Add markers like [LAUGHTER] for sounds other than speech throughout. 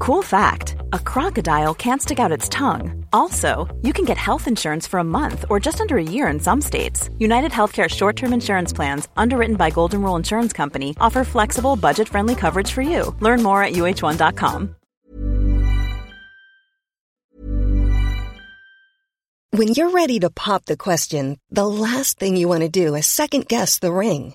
Cool fact a crocodile can't stick out its tongue. Also, you can get health insurance for a month or just under a year in some states. United Healthcare short term insurance plans, underwritten by Golden Rule Insurance Company, offer flexible, budget friendly coverage for you. Learn more at uh1.com. When you're ready to pop the question, the last thing you want to do is second guess the ring.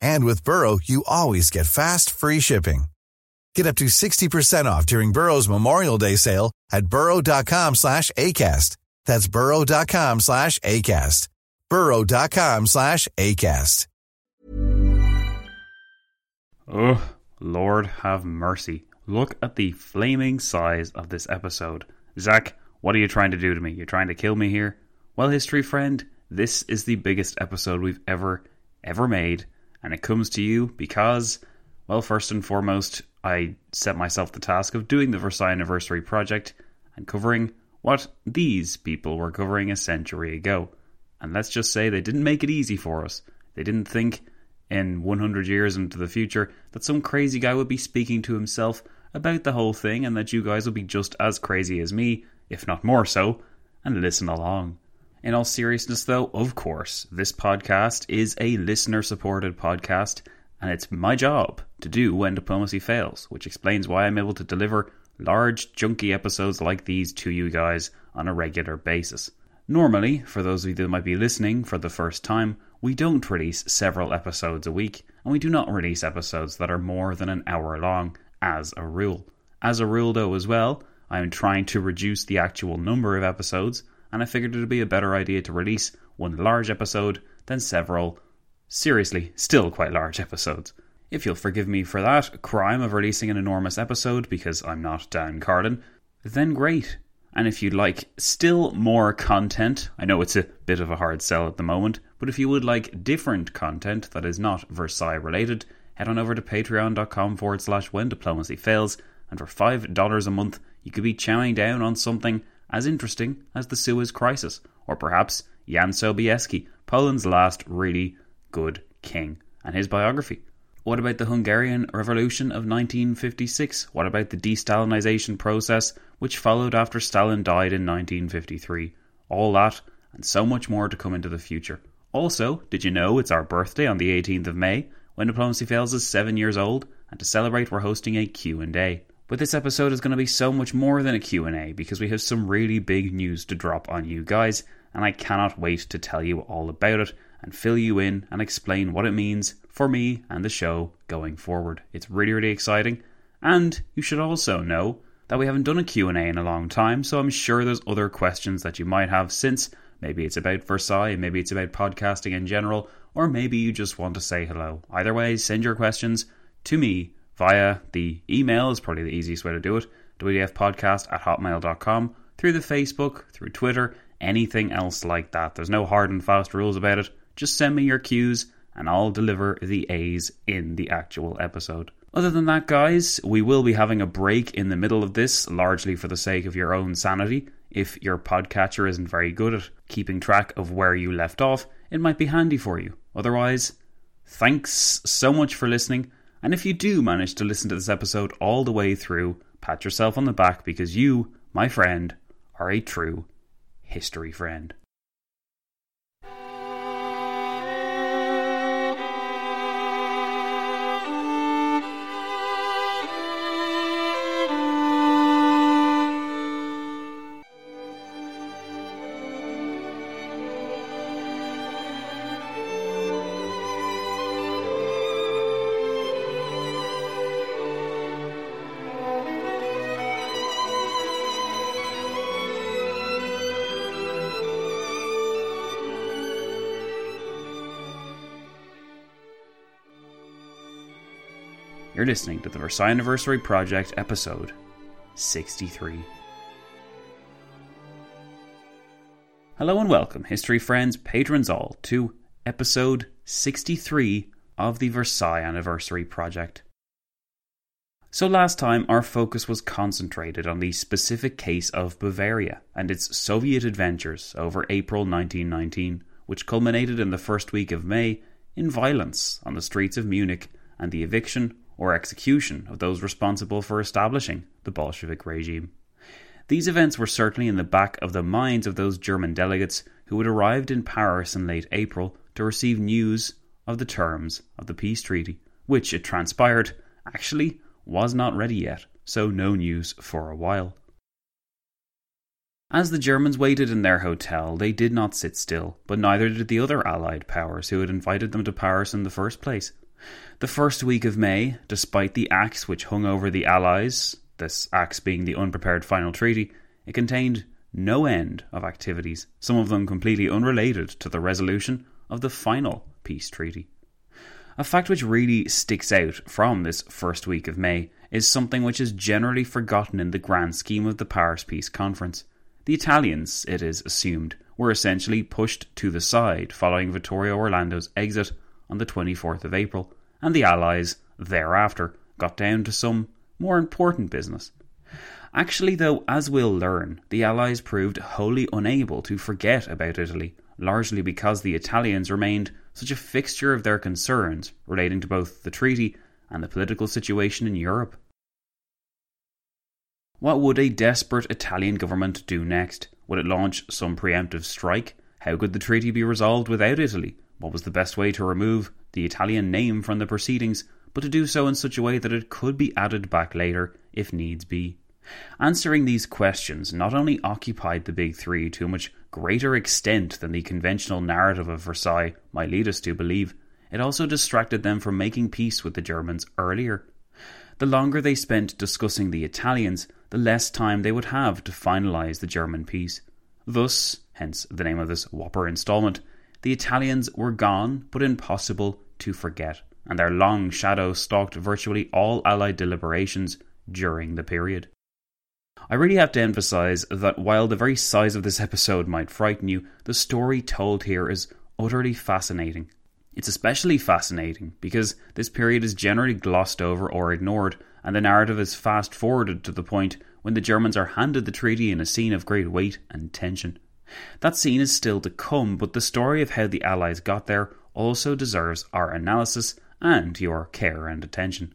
And with Burrow, you always get fast, free shipping. Get up to 60% off during Burrow's Memorial Day sale at burrow.com slash ACAST. That's burrow.com slash ACAST. burrow.com slash ACAST. Oh, Lord have mercy. Look at the flaming size of this episode. Zach, what are you trying to do to me? You're trying to kill me here? Well, history friend, this is the biggest episode we've ever, ever made. And it comes to you because, well, first and foremost, I set myself the task of doing the Versailles Anniversary project and covering what these people were covering a century ago. And let's just say they didn't make it easy for us. They didn't think in 100 years into the future that some crazy guy would be speaking to himself about the whole thing and that you guys would be just as crazy as me, if not more so, and listen along. In all seriousness, though, of course, this podcast is a listener supported podcast, and it's my job to do when diplomacy fails, which explains why I'm able to deliver large, junky episodes like these to you guys on a regular basis. Normally, for those of you that might be listening for the first time, we don't release several episodes a week, and we do not release episodes that are more than an hour long, as a rule. As a rule, though, as well, I am trying to reduce the actual number of episodes, and I figured it would be a better idea to release one large episode than several, seriously, still quite large episodes. If you'll forgive me for that crime of releasing an enormous episode because I'm not Dan Carlin, then great. And if you'd like still more content, I know it's a bit of a hard sell at the moment, but if you would like different content that is not Versailles related, head on over to patreon.com forward slash when diplomacy fails, and for $5 a month, you could be chowing down on something as interesting as the Suez Crisis, or perhaps Jan Sobieski, Poland's last really good king, and his biography. What about the Hungarian Revolution of 1956? What about the de-Stalinization process which followed after Stalin died in 1953? All that and so much more to come into the future. Also, did you know it's our birthday on the 18th of May? When Diplomacy Fails is 7 years old, and to celebrate we're hosting a Q&A. But this episode is going to be so much more than a Q&A because we have some really big news to drop on you guys, and I cannot wait to tell you all about it and fill you in and explain what it means for me and the show going forward. It's really, really exciting. And you should also know that we haven't done a Q&A in a long time, so I'm sure there's other questions that you might have since maybe it's about Versailles, maybe it's about podcasting in general, or maybe you just want to say hello. Either way, send your questions to me via the email, is probably the easiest way to do it, wdfpodcast at hotmail.com, through the Facebook, through Twitter, anything else like that. There's no hard and fast rules about it. Just send me your cues and I'll deliver the A's in the actual episode. Other than that, guys, we will be having a break in the middle of this, largely for the sake of your own sanity. If your podcatcher isn't very good at keeping track of where you left off, it might be handy for you. Otherwise, thanks so much for listening. And if you do manage to listen to this episode all the way through, pat yourself on the back because you, my friend, are a true history friend. You're listening to the Versailles Anniversary Project episode 63. Hello and welcome, history friends, patrons all, to episode 63 of the Versailles Anniversary Project. So, last time our focus was concentrated on the specific case of Bavaria and its Soviet adventures over April 1919, which culminated in the first week of May in violence on the streets of Munich and the eviction or execution of those responsible for establishing the Bolshevik regime. These events were certainly in the back of the minds of those German delegates who had arrived in Paris in late April to receive news of the terms of the peace treaty, which, it transpired, actually was not ready yet, so no news for a while. As the Germans waited in their hotel, they did not sit still, but neither did the other Allied powers who had invited them to Paris in the first place. The first week of May, despite the axe which hung over the Allies, this axe being the unprepared final treaty, it contained no end of activities, some of them completely unrelated to the resolution of the final peace treaty. A fact which really sticks out from this first week of May is something which is generally forgotten in the grand scheme of the Paris Peace Conference. The Italians, it is assumed, were essentially pushed to the side following Vittorio Orlando's exit on the 24th of April, and the Allies, thereafter, got down to some more important business. Actually, though, as we'll learn, the Allies proved wholly unable to forget about Italy, largely because the Italians remained such a fixture of their concerns relating to both the treaty and the political situation in Europe. What would a desperate Italian government do next? Would it launch some preemptive strike? How could the treaty be resolved without Italy? What was the best way to remove the Italian name from the proceedings, but to do so in such a way that it could be added back later if needs be? Answering these questions not only occupied the Big Three to a much greater extent than the conventional narrative of Versailles might lead us to believe, it also distracted them from making peace with the Germans earlier. The longer they spent discussing the Italians, the less time they would have to finalise the German peace. Thus, hence the name of this whopper instalment, the Italians were gone but impossible to forget, and their long shadow stalked virtually all Allied deliberations during the period. I really have to emphasise that while the very size of this episode might frighten you, the story told here is utterly fascinating. It's especially fascinating because this period is generally glossed over or ignored, and the narrative is fast forwarded to the point when the Germans are handed the treaty in a scene of great weight and tension. That scene is still to come, but the story of how the Allies got there also deserves our analysis and your care and attention.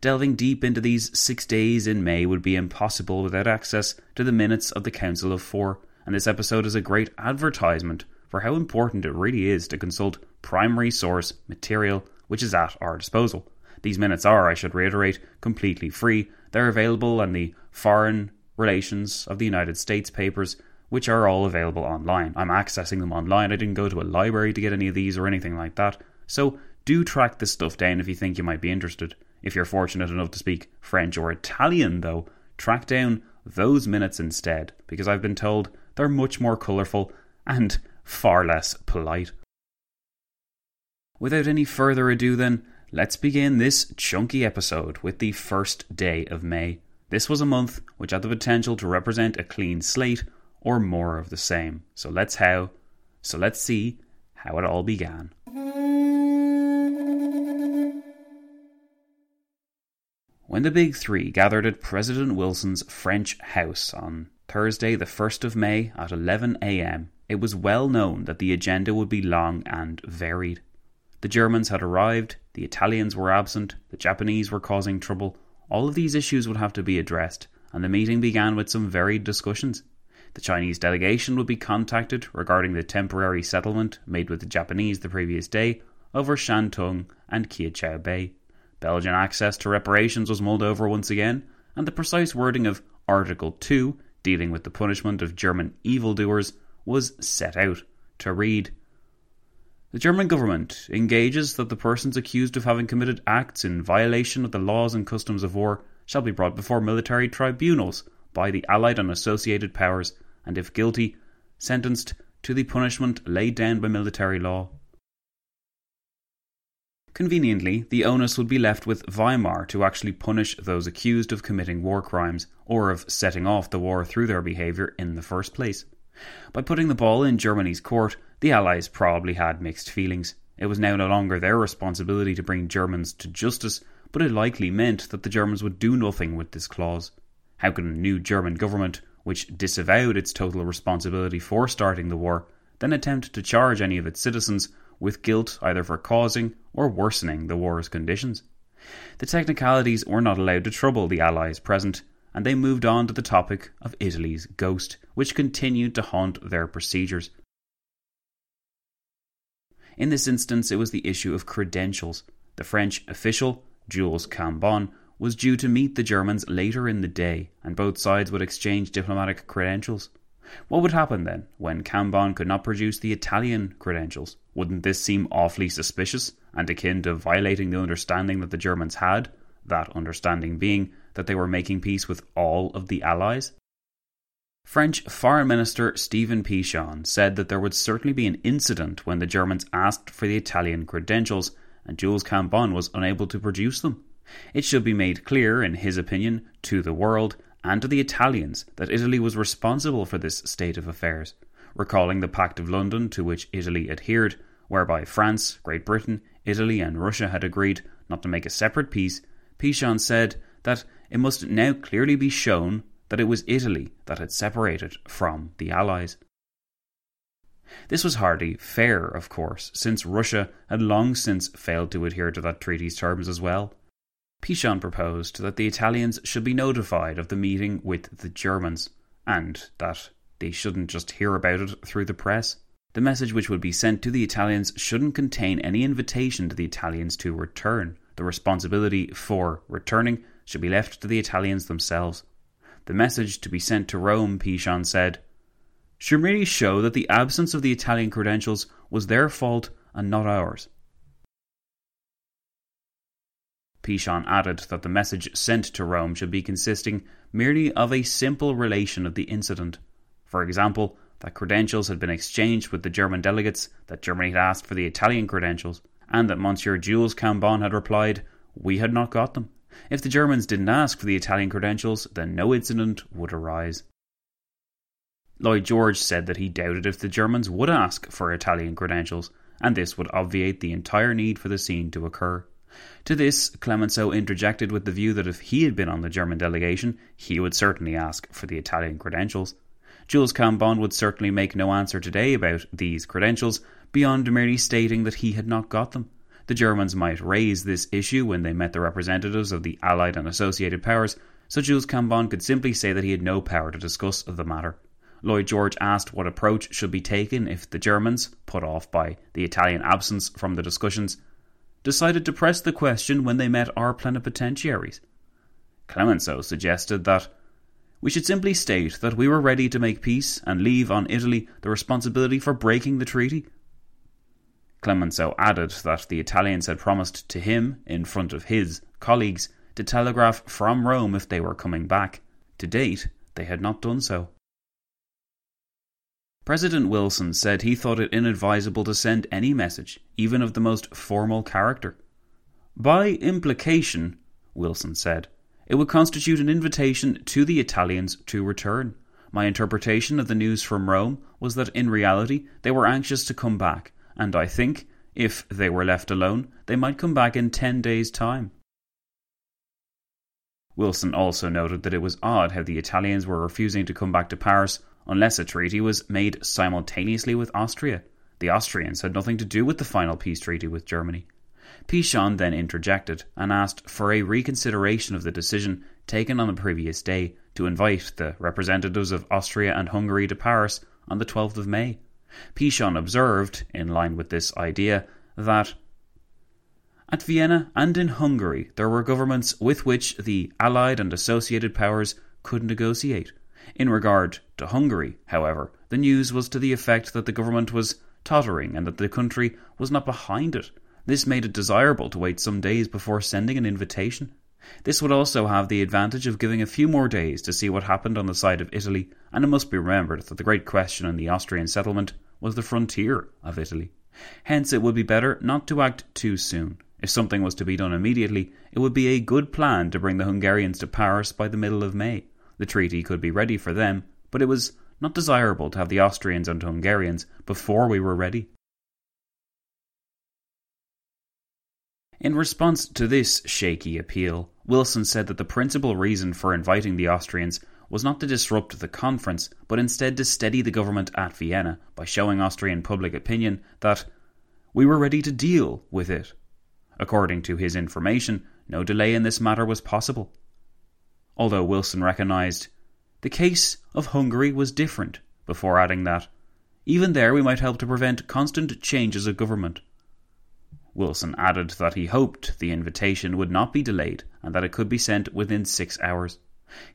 Delving deep into these six days in May would be impossible without access to the minutes of the Council of Four, and this episode is a great advertisement for how important it really is to consult primary source material which is at our disposal. These minutes are, I should reiterate, completely free. They're available on the Foreign Relations of the United States papers which are all available online. I'm accessing them online. I didn't go to a library to get any of these or anything like that. So do track this stuff down if you think you might be interested. If you're fortunate enough to speak French or Italian, though, track down those minutes instead, because I've been told they're much more colourful and far less polite. Without any further ado, then, Let's begin this chunky episode with the first day of May. This was a month which had the potential to represent a clean slate or more of the same. So let's how so let's see how it all began. When the big 3 gathered at President Wilson's French house on Thursday, the 1st of May at 11 a.m., it was well known that the agenda would be long and varied. The Germans had arrived, the Italians were absent, the Japanese were causing trouble. All of these issues would have to be addressed, and the meeting began with some varied discussions. The Chinese delegation would be contacted regarding the temporary settlement made with the Japanese the previous day over Shantung and Kiaochow Bay. Belgian access to reparations was mulled over once again, and the precise wording of Article 2, dealing with the punishment of German evildoers, was set out to read the German government engages that the persons accused of having committed acts in violation of the laws and customs of war shall be brought before military tribunals by the Allied and associated powers, and if guilty, sentenced to the punishment laid down by military law. Conveniently, the onus would be left with Weimar to actually punish those accused of committing war crimes or of setting off the war through their behaviour in the first place. By putting the ball in Germany's court, the Allies probably had mixed feelings. It was now no longer their responsibility to bring Germans to justice, but it likely meant that the Germans would do nothing with this clause. How could a new German government, which disavowed its total responsibility for starting the war, then attempt to charge any of its citizens with guilt either for causing or worsening the war's conditions? The technicalities were not allowed to trouble the Allies present, and they moved on to the topic of Italy's ghost, which continued to haunt their procedures. In this instance, it was the issue of credentials. The French official, Jules Cambon, was due to meet the Germans later in the day, and both sides would exchange diplomatic credentials. What would happen then when Cambon could not produce the Italian credentials? Wouldn't this seem awfully suspicious and akin to violating the understanding that the Germans had? That understanding being that they were making peace with all of the Allies? French Foreign Minister Stephen Pichon said that there would certainly be an incident when the Germans asked for the Italian credentials and Jules Cambon was unable to produce them. It should be made clear, in his opinion, to the world and to the Italians that Italy was responsible for this state of affairs, recalling the Pact of London to which Italy adhered, whereby France, Great Britain, Italy, and Russia had agreed not to make a separate peace. Pichon said that it must now clearly be shown that it was Italy that had separated from the Allies. This was hardly fair, of course, since Russia had long since failed to adhere to that treaty's terms as well. Pichon proposed that the Italians should be notified of the meeting with the Germans, and that they shouldn't just hear about it through the press. The message which would be sent to the Italians shouldn't contain any invitation to the Italians to return. The responsibility for returning should be left to the Italians themselves. The message to be sent to Rome, Pichon said, should merely show that the absence of the Italian credentials was their fault and not ours. Pichon added that the message sent to Rome should be consisting merely of a simple relation of the incident. For example, that credentials had been exchanged with the German delegates, that Germany had asked for the Italian credentials, and that Monsieur Jules Cambon had replied, We had not got them. If the Germans didn't ask for the Italian credentials, then no incident would arise. Lloyd George said that he doubted if the Germans would ask for Italian credentials, and this would obviate the entire need for the scene to occur. To this, Clemenceau interjected with the view that if he had been on the German delegation, he would certainly ask for the Italian credentials. Jules Cambon would certainly make no answer today about these credentials, beyond merely stating that he had not got them. The Germans might raise this issue when they met the representatives of the Allied and associated powers, so Jules Cambon could simply say that he had no power to discuss the matter. Lloyd George asked what approach should be taken if the Germans, put off by the Italian absence from the discussions, decided to press the question when they met our plenipotentiaries. Clemenceau suggested that we should simply state that we were ready to make peace and leave on Italy the responsibility for breaking the treaty. Clemenceau added that the Italians had promised to him, in front of his colleagues, to telegraph from Rome if they were coming back. To date, they had not done so. President Wilson said he thought it inadvisable to send any message, even of the most formal character. By implication, Wilson said, it would constitute an invitation to the Italians to return. My interpretation of the news from Rome was that in reality they were anxious to come back, and I think, if they were left alone, they might come back in ten days' time. Wilson also noted that it was odd how the Italians were refusing to come back to Paris unless a treaty was made simultaneously with Austria. The Austrians had nothing to do with the final peace treaty with Germany. Pichon then interjected and asked for a reconsideration of the decision taken on the previous day to invite the representatives of Austria and Hungary to Paris on the 12th of May. Pichon observed, in line with this idea, that at Vienna and in Hungary there were governments with which the Allied and associated powers could negotiate. In regard to Hungary, however, the news was to the effect that the government was tottering and that the country was not behind it. This made it desirable to wait some days before sending an invitation. This would also have the advantage of giving a few more days to see what happened on the side of Italy, and it must be remembered that the great question in the Austrian settlement was the frontier of Italy. Hence, it would be better not to act too soon. If something was to be done immediately, it would be a good plan to bring the Hungarians to Paris by the middle of May. The treaty could be ready for them, but it was not desirable to have the Austrians and Hungarians before we were ready. In response to this shaky appeal, Wilson said that the principal reason for inviting the Austrians was not to disrupt the conference, but instead to steady the government at Vienna by showing Austrian public opinion that we were ready to deal with it According to his information, no delay in this matter was possible. Although Wilson recognised the case of Hungary was different, before adding that even there we might help to prevent constant changes of government. Wilson added that he hoped the invitation would not be delayed and that it could be sent within six hours.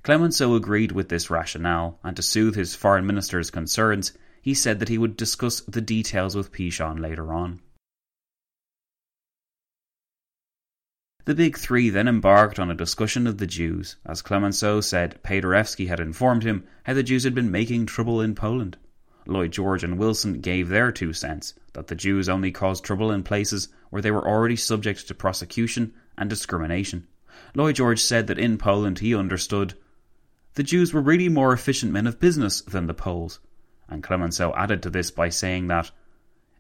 Clemenceau agreed with this rationale, and to soothe his foreign minister's concerns, he said that he would discuss the details with Pichon later on. The big three then embarked on a discussion of the Jews, as Clemenceau said Paderewski had informed him how the Jews had been making trouble in Poland. Lloyd George and Wilson gave their two cents that the Jews only caused trouble in places where they were already subject to prosecution and discrimination. Lloyd George said that in Poland he understood the Jews were really more efficient men of business than the Poles, and Clemenceau added to this by saying that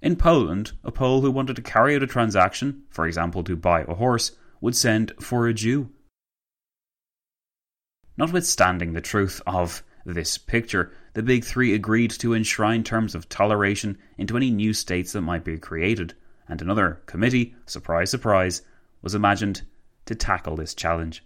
in Poland, a Pole who wanted to carry out a transaction, for example to buy a horse, would send for a Jew. Notwithstanding the truth of this picture, the Big Three agreed to enshrine terms of toleration into any new states that might be created, and another committee, surprise, surprise, was imagined to tackle this challenge.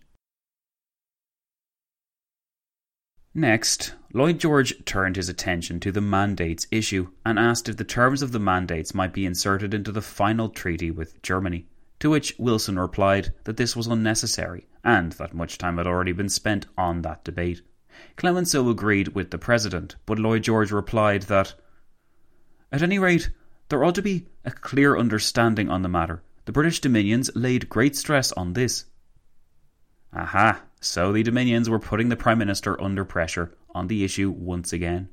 Next, Lloyd George turned his attention to the mandates issue and asked if the terms of the mandates might be inserted into the final treaty with Germany. To which Wilson replied that this was unnecessary and that much time had already been spent on that debate. Clemenceau agreed with the President, but Lloyd George replied that, at any rate, there ought to be a clear understanding on the matter. The British Dominions laid great stress on this. Aha, so the Dominions were putting the Prime Minister under pressure on the issue once again.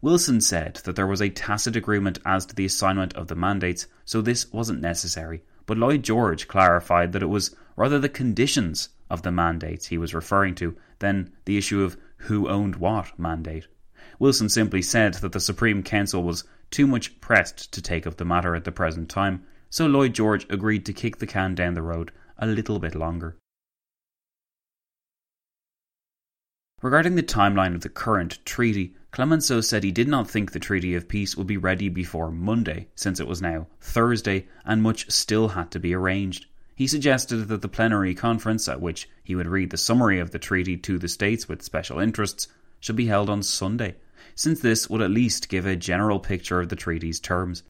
Wilson said that there was a tacit agreement as to the assignment of the mandates, so this wasn't necessary, but Lloyd George clarified that it was rather the conditions of the mandates he was referring to than the issue of who owned what mandate. Wilson simply said that the Supreme Council was too much pressed to take up the matter at the present time, so Lloyd George agreed to kick the can down the road a little bit longer. Regarding the timeline of the current treaty, Clemenceau said he did not think the Treaty of Peace would be ready before Monday, since it was now Thursday and much still had to be arranged. He suggested that the plenary conference, at which he would read the summary of the treaty to the states with special interests, should be held on Sunday, since this would at least give a general picture of the treaty's terms.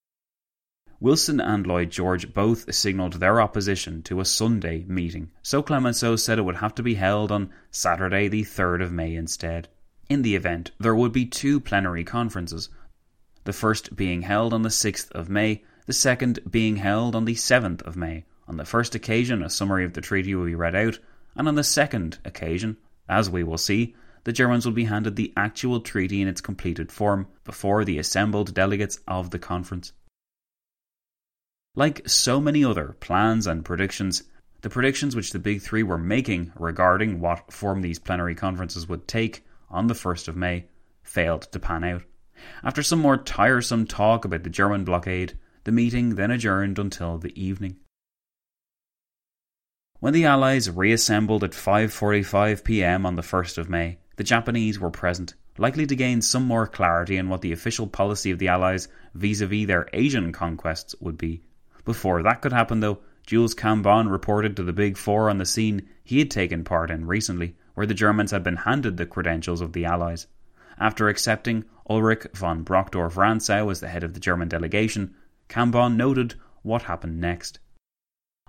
Wilson and Lloyd George both signalled their opposition to a Sunday meeting, so Clemenceau said it would have to be held on Saturday, the 3rd of May instead. In the event, there would be two plenary conferences, the first being held on the 6th of May, the second being held on the 7th of May. On the first occasion, a summary of the treaty will be read out, and on the second occasion, as we will see, the Germans will be handed the actual treaty in its completed form before the assembled delegates of the conference. Like so many other plans and predictions, the predictions which the Big Three were making regarding what form these plenary conferences would take on the 1st of May failed to pan out. After some more tiresome talk about the German blockade, the meeting then adjourned until the evening. When the Allies reassembled at 5:45 p.m. on the 1st of May, the Japanese were present, likely to gain some more clarity on what the official policy of the Allies vis-à-vis their Asian conquests would be. Before that could happen though, Jules Cambon reported to the Big Four on the scene he had taken part in recently, where the Germans had been handed the credentials of the Allies. After accepting Ulrich von Brockdorff Rantzau as the head of the German delegation, Cambon noted what happened next.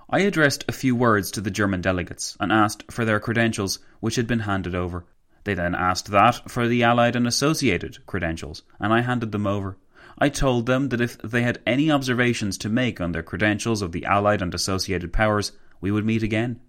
I addressed a few words to the German delegates and asked for their credentials, which had been handed over. They then asked that for the Allied and Associated credentials, and I handed them over. I told them that if they had any observations to make on their credentials of the Allied and Associated Powers, we would meet again.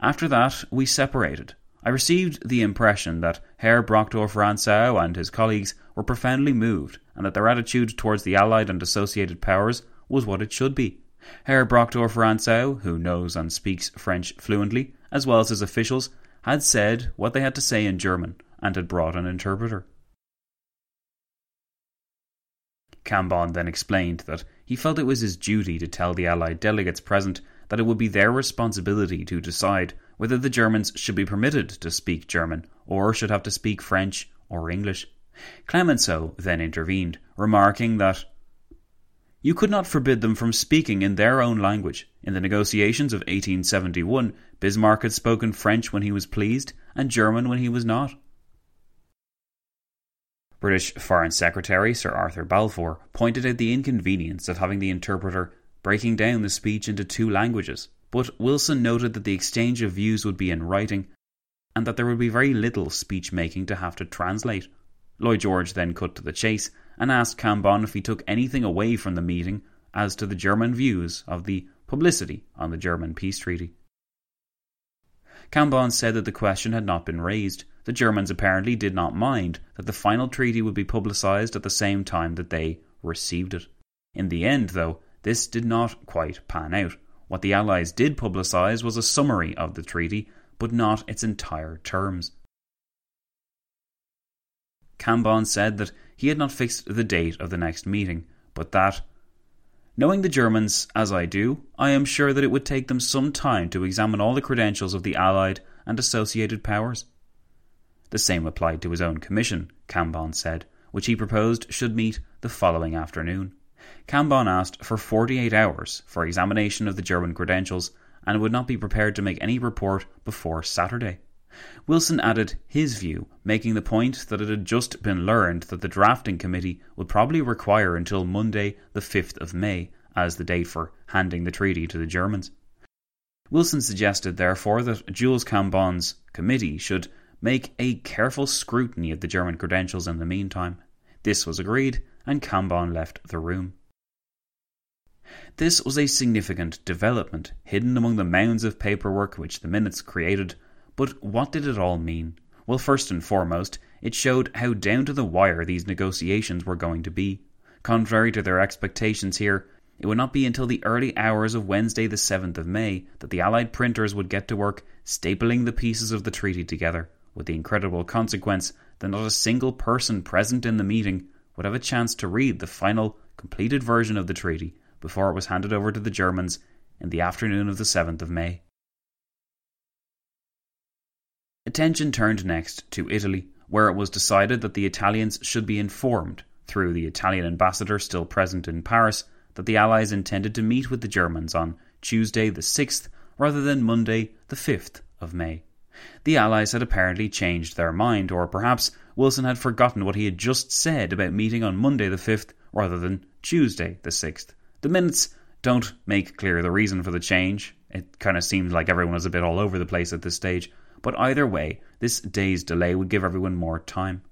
After that, we separated. I received the impression that Herr Brockdorff Rantzau and his colleagues were profoundly moved, and that their attitude towards the Allied and Associated Powers was what it should be. Herr Brockdorff Rantzau, who knows and speaks French fluently, as well as his officials, had said what they had to say in German and had brought an interpreter. Cambon then explained that he felt it was his duty to tell the Allied delegates present that it would be their responsibility to decide whether the Germans should be permitted to speak German or should have to speak French or English. Clemenceau then intervened, remarking that you could not forbid them from speaking in their own language. In the negotiations of 1871, Bismarck had spoken French when he was pleased and German when he was not. British Foreign Secretary Sir Arthur Balfour pointed out the inconvenience of having the interpreter breaking down the speech into two languages, but Wilson noted that the exchange of views would be in writing and that there would be very little speech making to have to translate. Lloyd George then cut to the chase and asked Cambon if he took anything away from the meeting as to the German views of the publicity on the German peace treaty. Cambon said that the question had not been raised. The Germans apparently did not mind that the final treaty would be publicised at the same time that they received it. In the end, though, this did not quite pan out. What the Allies did publicise was a summary of the treaty, but not its entire terms. Cambon said that he had not fixed the date of the next meeting, but that Knowing the Germans as I do, I am sure that it would take them some time to examine all the credentials of the Allied and associated powers. The same applied to his own commission, Cambon said, which he proposed should meet the following afternoon. Cambon asked for 48 hours for examination of the German credentials and would not be prepared to make any report before Saturday. Wilson added his view, making the point that it had just been learned that the drafting committee would probably require until Monday, the 5th of May, as the date for handing the treaty to the Germans. Wilson suggested, therefore, that Jules Cambon's committee should make a careful scrutiny of the German credentials in the meantime. This was agreed, and Cambon left the room. This was a significant development, hidden among the mounds of paperwork which the minutes created but what did it all mean? Well, first and foremost, it showed how down to the wire these negotiations were going to be. Contrary to their expectations here, it would not be until the early hours of Wednesday, the 7th of May, that the Allied printers would get to work stapling the pieces of the treaty together, with the incredible consequence that not a single person present in the meeting would have a chance to read the final, completed version of the treaty before it was handed over to the Germans in the afternoon of the 7th of May. Attention turned next to Italy, where it was decided that the Italians should be informed, through the Italian ambassador still present in Paris, that the Allies intended to meet with the Germans on Tuesday the 6th rather than Monday the 5th of May. The Allies had apparently changed their mind, or perhaps Wilson had forgotten what he had just said about meeting on Monday the 5th rather than Tuesday the 6th. The minutes don't make clear the reason for the change. It kind of seemed like everyone was a bit all over the place at this stage. But either way, this day's delay would give everyone more time.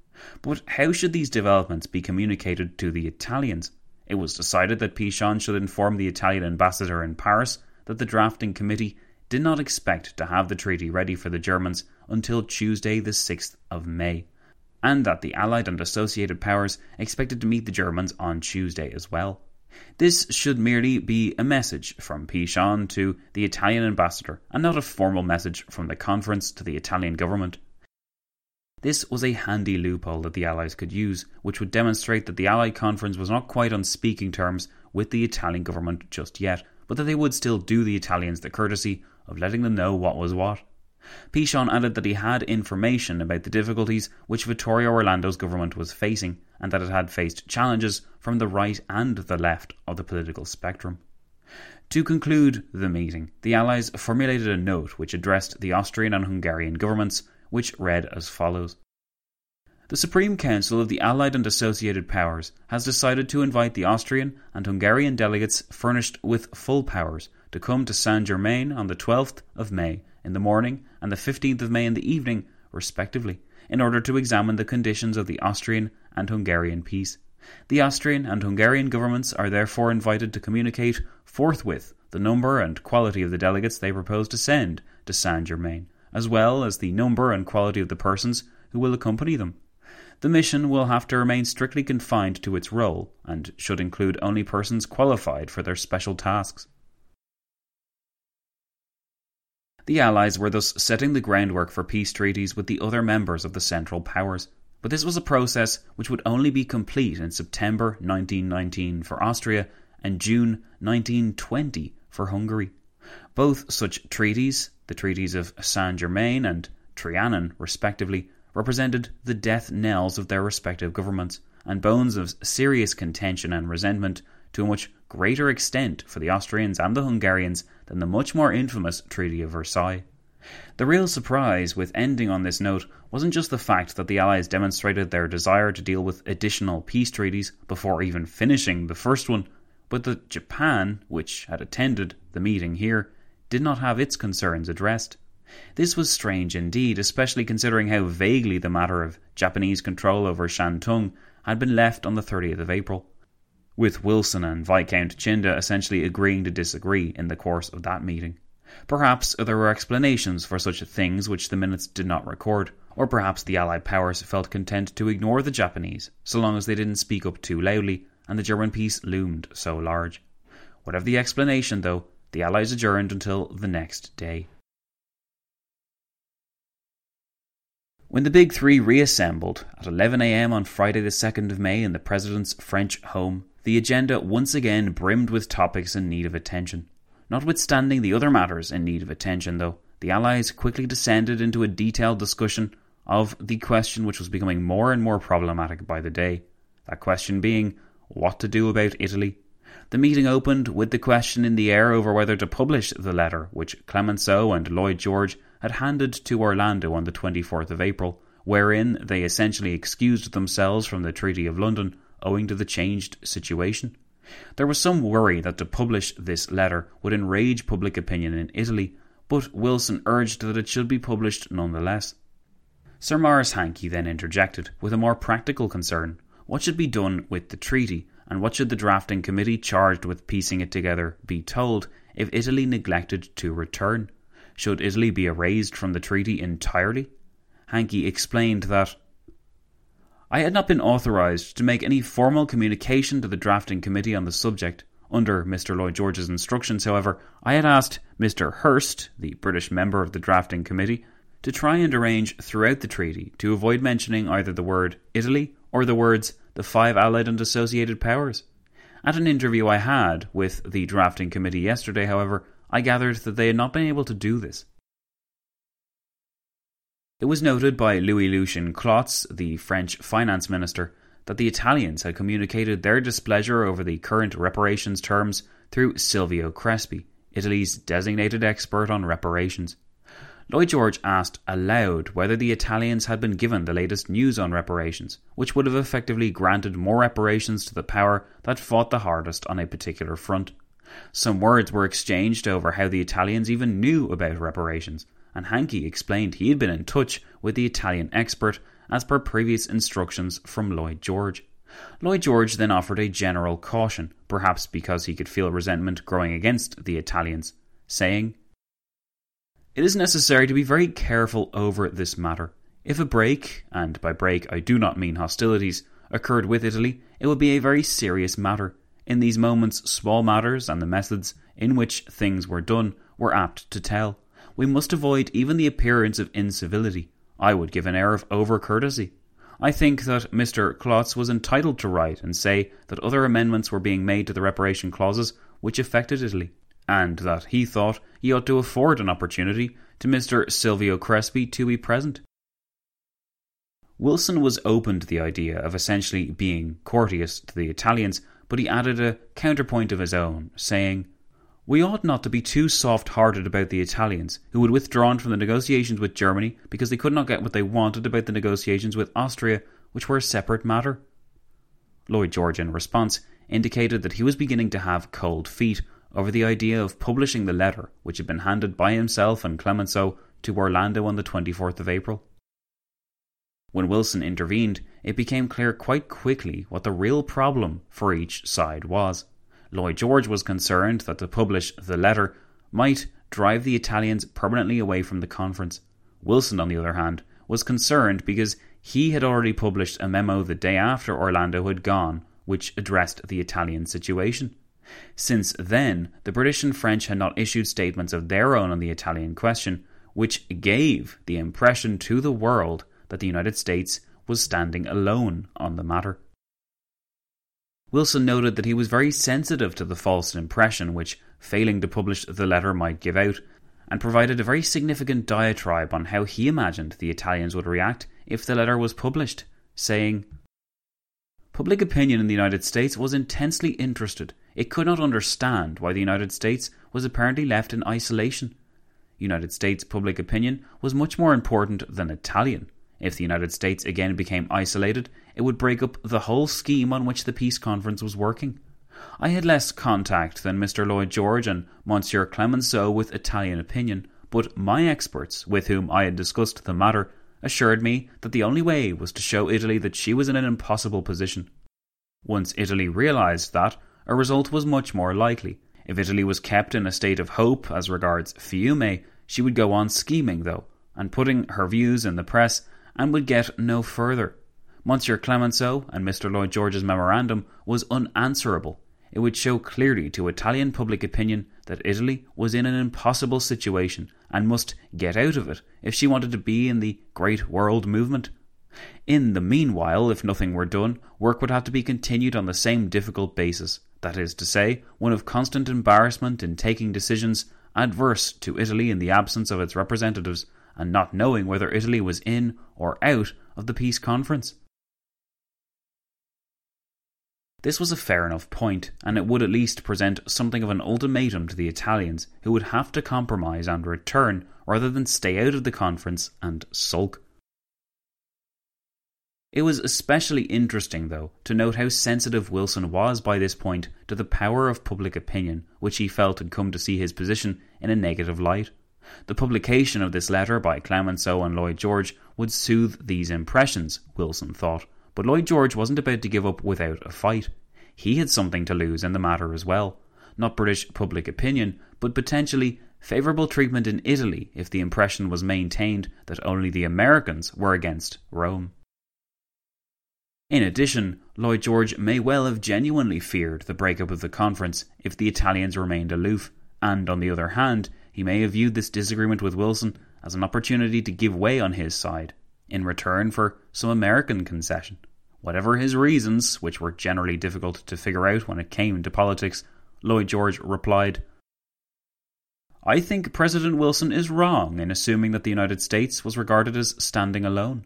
But how should these developments be communicated to the Italians? It was decided that Pichon should inform the Italian ambassador in Paris that the drafting committee did not expect to have the treaty ready for the Germans until Tuesday, the 6th of May, and that the Allied and associated powers expected to meet the Germans on Tuesday as well. This should merely be a message from Pichon to the Italian ambassador and not a formal message from the conference to the Italian government. This was a handy loophole that the Allies could use, which would demonstrate that the Allied conference was not quite on speaking terms with the Italian government just yet, but that they would still do the Italians the courtesy of letting them know what was what. Pichon added that he had information about the difficulties which Vittorio Orlando's government was facing, and that it had faced challenges from the right and the left of the political spectrum. To conclude the meeting, the Allies formulated a note which addressed the Austrian and Hungarian governments which read as follows The Supreme Council of the Allied and Associated Powers has decided to invite the Austrian and Hungarian delegates furnished with full powers to come to Saint Germain on the 12th of May in the morning and the 15th of May in the evening, respectively, in order to examine the conditions of the Austrian and Hungarian peace. The Austrian and Hungarian governments are therefore invited to communicate forthwith the number and quality of the delegates they propose to send to Saint Germain as well as the number and quality of the persons who will accompany them. The mission will have to remain strictly confined to its role and should include only persons qualified for their special tasks. The Allies were thus setting the groundwork for peace treaties with the other members of the Central Powers, but this was a process which would only be complete in September 1919 for Austria and June 1920 for Hungary. Both such treaties, the treaties of Saint Germain and Trianon, respectively, represented the death knells of their respective governments, and bones of serious contention and resentment to a much greater extent for the Austrians and the Hungarians than the much more infamous Treaty of Versailles. The real surprise with ending on this note wasn't just the fact that the Allies demonstrated their desire to deal with additional peace treaties before even finishing the first one, but that Japan, which had attended the meeting here, did not have its concerns addressed. This was strange indeed, especially considering how vaguely the matter of Japanese control over Shantung had been left on the 30th of April, with Wilson and Viscount Chinda essentially agreeing to disagree in the course of that meeting. Perhaps there were explanations for such things which the minutes did not record, or perhaps the Allied powers felt content to ignore the Japanese so long as they didn't speak up too loudly and the German peace loomed so large. Whatever the explanation, though, the Allies adjourned until the next day. When the Big Three reassembled at 11am on Friday, the 2nd of May, in the President's French home, the agenda once again brimmed with topics in need of attention. Notwithstanding the other matters in need of attention, though, the Allies quickly descended into a detailed discussion of the question which was becoming more and more problematic by the day. That question being what to do about Italy. The meeting opened with the question in the air over whether to publish the letter which Clemenceau and Lloyd George had handed to Orlando on the 24th of April, wherein they essentially excused themselves from the Treaty of London owing to the changed situation. There was some worry that to publish this letter would enrage public opinion in Italy, but Wilson urged that it should be published nonetheless. Sir Maurice Hankey then interjected with a more practical concern what should be done with the treaty, and what should the drafting committee charged with piecing it together be told if Italy neglected to return? Should Italy be erased from the treaty entirely? Hankey explained that I had not been authorised to make any formal communication to the drafting committee on the subject. Under Mr. Lloyd George's instructions, however, I had asked Mr. Hurst, the British member of the drafting committee, to try and arrange throughout the treaty to avoid mentioning either the word Italy or the words the five allied and associated powers. At an interview I had with the drafting committee yesterday, however, I gathered that they had not been able to do this. It was noted by Louis Lucien Klotz, the French finance minister, that the Italians had communicated their displeasure over the current reparations terms through Silvio Crespi, Italy's designated expert on reparations. Lloyd George asked aloud whether the Italians had been given the latest news on reparations, which would have effectively granted more reparations to the power that fought the hardest on a particular front. Some words were exchanged over how the Italians even knew about reparations, and Hankey explained he had been in touch with the Italian expert as per previous instructions from Lloyd George. Lloyd George then offered a general caution, perhaps because he could feel resentment growing against the Italians, saying, it is necessary to be very careful over this matter. If a break, and by break I do not mean hostilities, occurred with Italy, it would be a very serious matter. In these moments, small matters and the methods in which things were done were apt to tell. We must avoid even the appearance of incivility. I would give an air of over courtesy. I think that Mr. Klotz was entitled to write and say that other amendments were being made to the reparation clauses which affected Italy, and that he thought he ought to afford an opportunity to Mr. Silvio Crespi to be present. Wilson was open to the idea of essentially being courteous to the Italians, but he added a counterpoint of his own, saying, we ought not to be too soft hearted about the Italians, who had withdrawn from the negotiations with Germany because they could not get what they wanted about the negotiations with Austria, which were a separate matter. Lloyd George, in response, indicated that he was beginning to have cold feet over the idea of publishing the letter which had been handed by himself and Clemenceau to Orlando on the 24th of April. When Wilson intervened, it became clear quite quickly what the real problem for each side was. Lloyd George was concerned that to publish the letter might drive the Italians permanently away from the conference. Wilson, on the other hand, was concerned because he had already published a memo the day after Orlando had gone, which addressed the Italian situation. Since then, the British and French had not issued statements of their own on the Italian question, which gave the impression to the world that the United States was standing alone on the matter. Wilson noted that he was very sensitive to the false impression which failing to publish the letter might give out, and provided a very significant diatribe on how he imagined the Italians would react if the letter was published, saying, Public opinion in the United States was intensely interested. It could not understand why the United States was apparently left in isolation. United States public opinion was much more important than Italian. If the United States again became isolated, it would break up the whole scheme on which the peace conference was working. I had less contact than Mr. Lloyd George and Monsieur Clemenceau with Italian opinion, but my experts, with whom I had discussed the matter, assured me that the only way was to show Italy that she was in an impossible position. Once Italy realised that, a result was much more likely. If Italy was kept in a state of hope as regards Fiume, she would go on scheming, though, and putting her views in the press and would get no further. Monsieur Clemenceau and Mr. Lloyd George's memorandum was unanswerable. It would show clearly to Italian public opinion that Italy was in an impossible situation and must get out of it if she wanted to be in the great world movement. In the meanwhile, if nothing were done, work would have to be continued on the same difficult basis that is to say, one of constant embarrassment in taking decisions adverse to Italy in the absence of its representatives and not knowing whether Italy was in or out of the peace conference. This was a fair enough point, and it would at least present something of an ultimatum to the Italians, who would have to compromise and return rather than stay out of the conference and sulk. It was especially interesting, though, to note how sensitive Wilson was by this point to the power of public opinion, which he felt had come to see his position in a negative light. The publication of this letter by Clemenceau and Lloyd George would soothe these impressions, Wilson thought, but Lloyd George wasn't about to give up without a fight. He had something to lose in the matter as well. Not British public opinion, but potentially favourable treatment in Italy if the impression was maintained that only the Americans were against Rome. In addition, Lloyd George may well have genuinely feared the breakup of the conference if the Italians remained aloof, and on the other hand, he may have viewed this disagreement with Wilson as an opportunity to give way on his side, in return for some American concession. Whatever his reasons, which were generally difficult to figure out when it came to politics, Lloyd George replied, I think President Wilson is wrong in assuming that the United States was regarded as standing alone.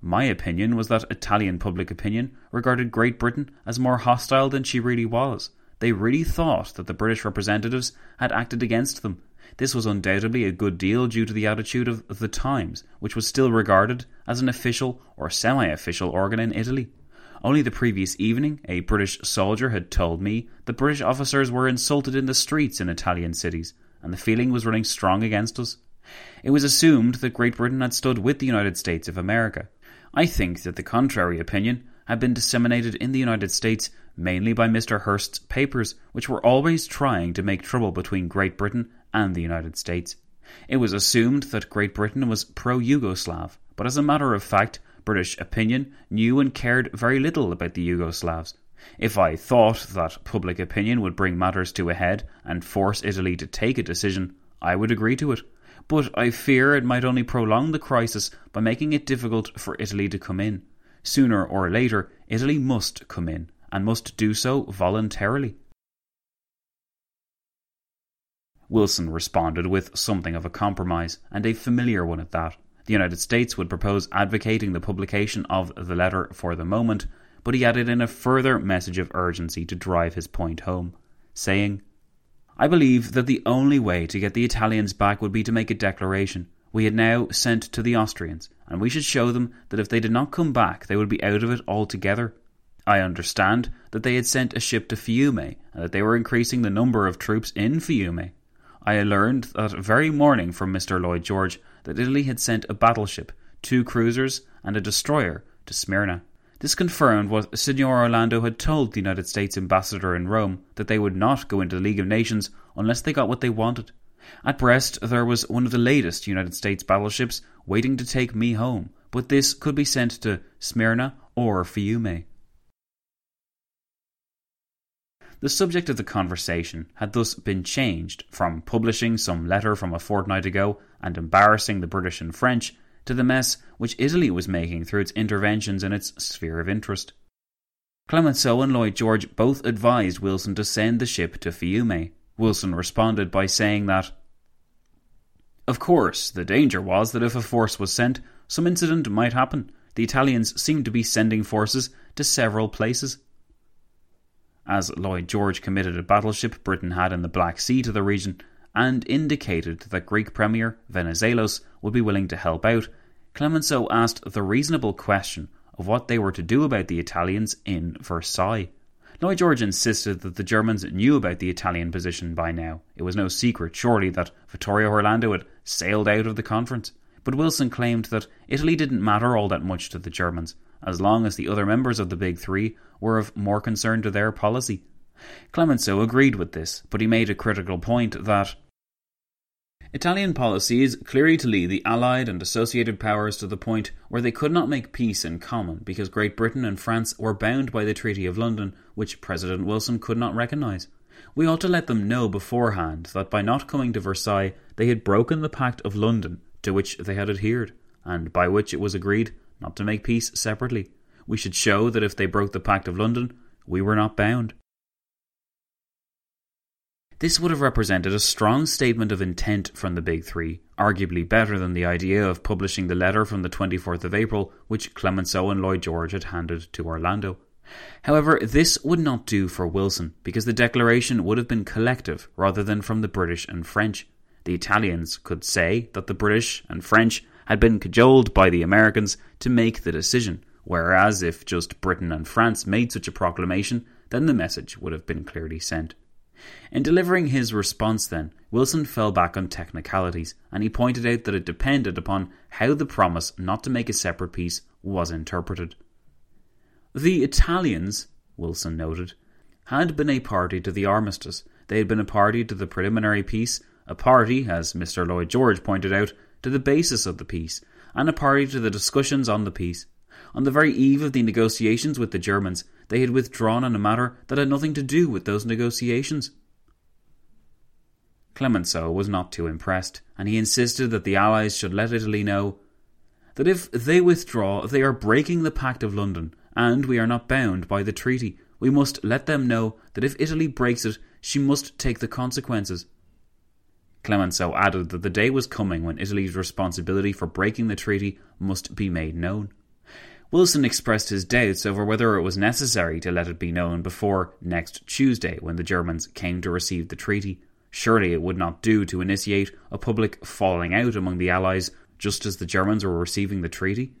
My opinion was that Italian public opinion regarded Great Britain as more hostile than she really was. They really thought that the British representatives had acted against them this was undoubtedly a good deal due to the attitude of The Times, which was still regarded as an official or semi official organ in Italy. Only the previous evening, a British soldier had told me that British officers were insulted in the streets in Italian cities, and the feeling was running strong against us. It was assumed that Great Britain had stood with the United States of America. I think that the contrary opinion had been disseminated in the United States mainly by Mr. Hearst's papers, which were always trying to make trouble between Great Britain and the United States. It was assumed that Great Britain was pro Yugoslav, but as a matter of fact, British opinion knew and cared very little about the Yugoslavs. If I thought that public opinion would bring matters to a head and force Italy to take a decision, I would agree to it. But I fear it might only prolong the crisis by making it difficult for Italy to come in. Sooner or later, Italy must come in, and must do so voluntarily. Wilson responded with something of a compromise, and a familiar one at that. The United States would propose advocating the publication of the letter for the moment, but he added in a further message of urgency to drive his point home, saying, I believe that the only way to get the Italians back would be to make a declaration we had now sent to the Austrians, and we should show them that if they did not come back, they would be out of it altogether. I understand that they had sent a ship to Fiume, and that they were increasing the number of troops in Fiume. I learned that very morning from Mr. Lloyd George that Italy had sent a battleship, two cruisers, and a destroyer to Smyrna. This confirmed what Signor Orlando had told the United States ambassador in Rome that they would not go into the League of Nations unless they got what they wanted. At Brest, there was one of the latest United States battleships waiting to take me home, but this could be sent to Smyrna or Fiume. The subject of the conversation had thus been changed from publishing some letter from a fortnight ago and embarrassing the British and French to the mess which Italy was making through its interventions in its sphere of interest. Clemenceau and Lloyd George both advised Wilson to send the ship to Fiume. Wilson responded by saying that, Of course, the danger was that if a force was sent, some incident might happen. The Italians seemed to be sending forces to several places. As Lloyd George committed a battleship Britain had in the Black Sea to the region and indicated that Greek Premier Venizelos would be willing to help out, Clemenceau asked the reasonable question of what they were to do about the Italians in Versailles. Lloyd George insisted that the Germans knew about the Italian position by now. It was no secret, surely, that Vittorio Orlando had sailed out of the conference. But Wilson claimed that Italy didn't matter all that much to the Germans, as long as the other members of the Big Three were of more concern to their policy. Clemenceau agreed with this, but he made a critical point that Italian policy is clearly to lead the Allied and associated powers to the point where they could not make peace in common because Great Britain and France were bound by the Treaty of London, which President Wilson could not recognise. We ought to let them know beforehand that by not coming to Versailles they had broken the Pact of London, to which they had adhered, and by which it was agreed not to make peace separately. We should show that if they broke the Pact of London, we were not bound. This would have represented a strong statement of intent from the Big Three, arguably better than the idea of publishing the letter from the 24th of April which Clemenceau and Lloyd George had handed to Orlando. However, this would not do for Wilson, because the declaration would have been collective rather than from the British and French. The Italians could say that the British and French had been cajoled by the Americans to make the decision, whereas if just Britain and France made such a proclamation, then the message would have been clearly sent. In delivering his response, then, Wilson fell back on technicalities, and he pointed out that it depended upon how the promise not to make a separate peace was interpreted. The Italians, Wilson noted, had been a party to the armistice. They had been a party to the preliminary peace, a party, as Mr. Lloyd George pointed out, to the basis of the peace, and a party to the discussions on the peace. On the very eve of the negotiations with the Germans, they had withdrawn on a matter that had nothing to do with those negotiations. Clemenceau was not too impressed, and he insisted that the Allies should let Italy know that if they withdraw, they are breaking the Pact of London, and we are not bound by the treaty. We must let them know that if Italy breaks it, she must take the consequences. Clemenceau added that the day was coming when Italy's responsibility for breaking the treaty must be made known. Wilson expressed his doubts over whether it was necessary to let it be known before next Tuesday when the Germans came to receive the treaty. Surely it would not do to initiate a public falling out among the Allies just as the Germans were receiving the treaty.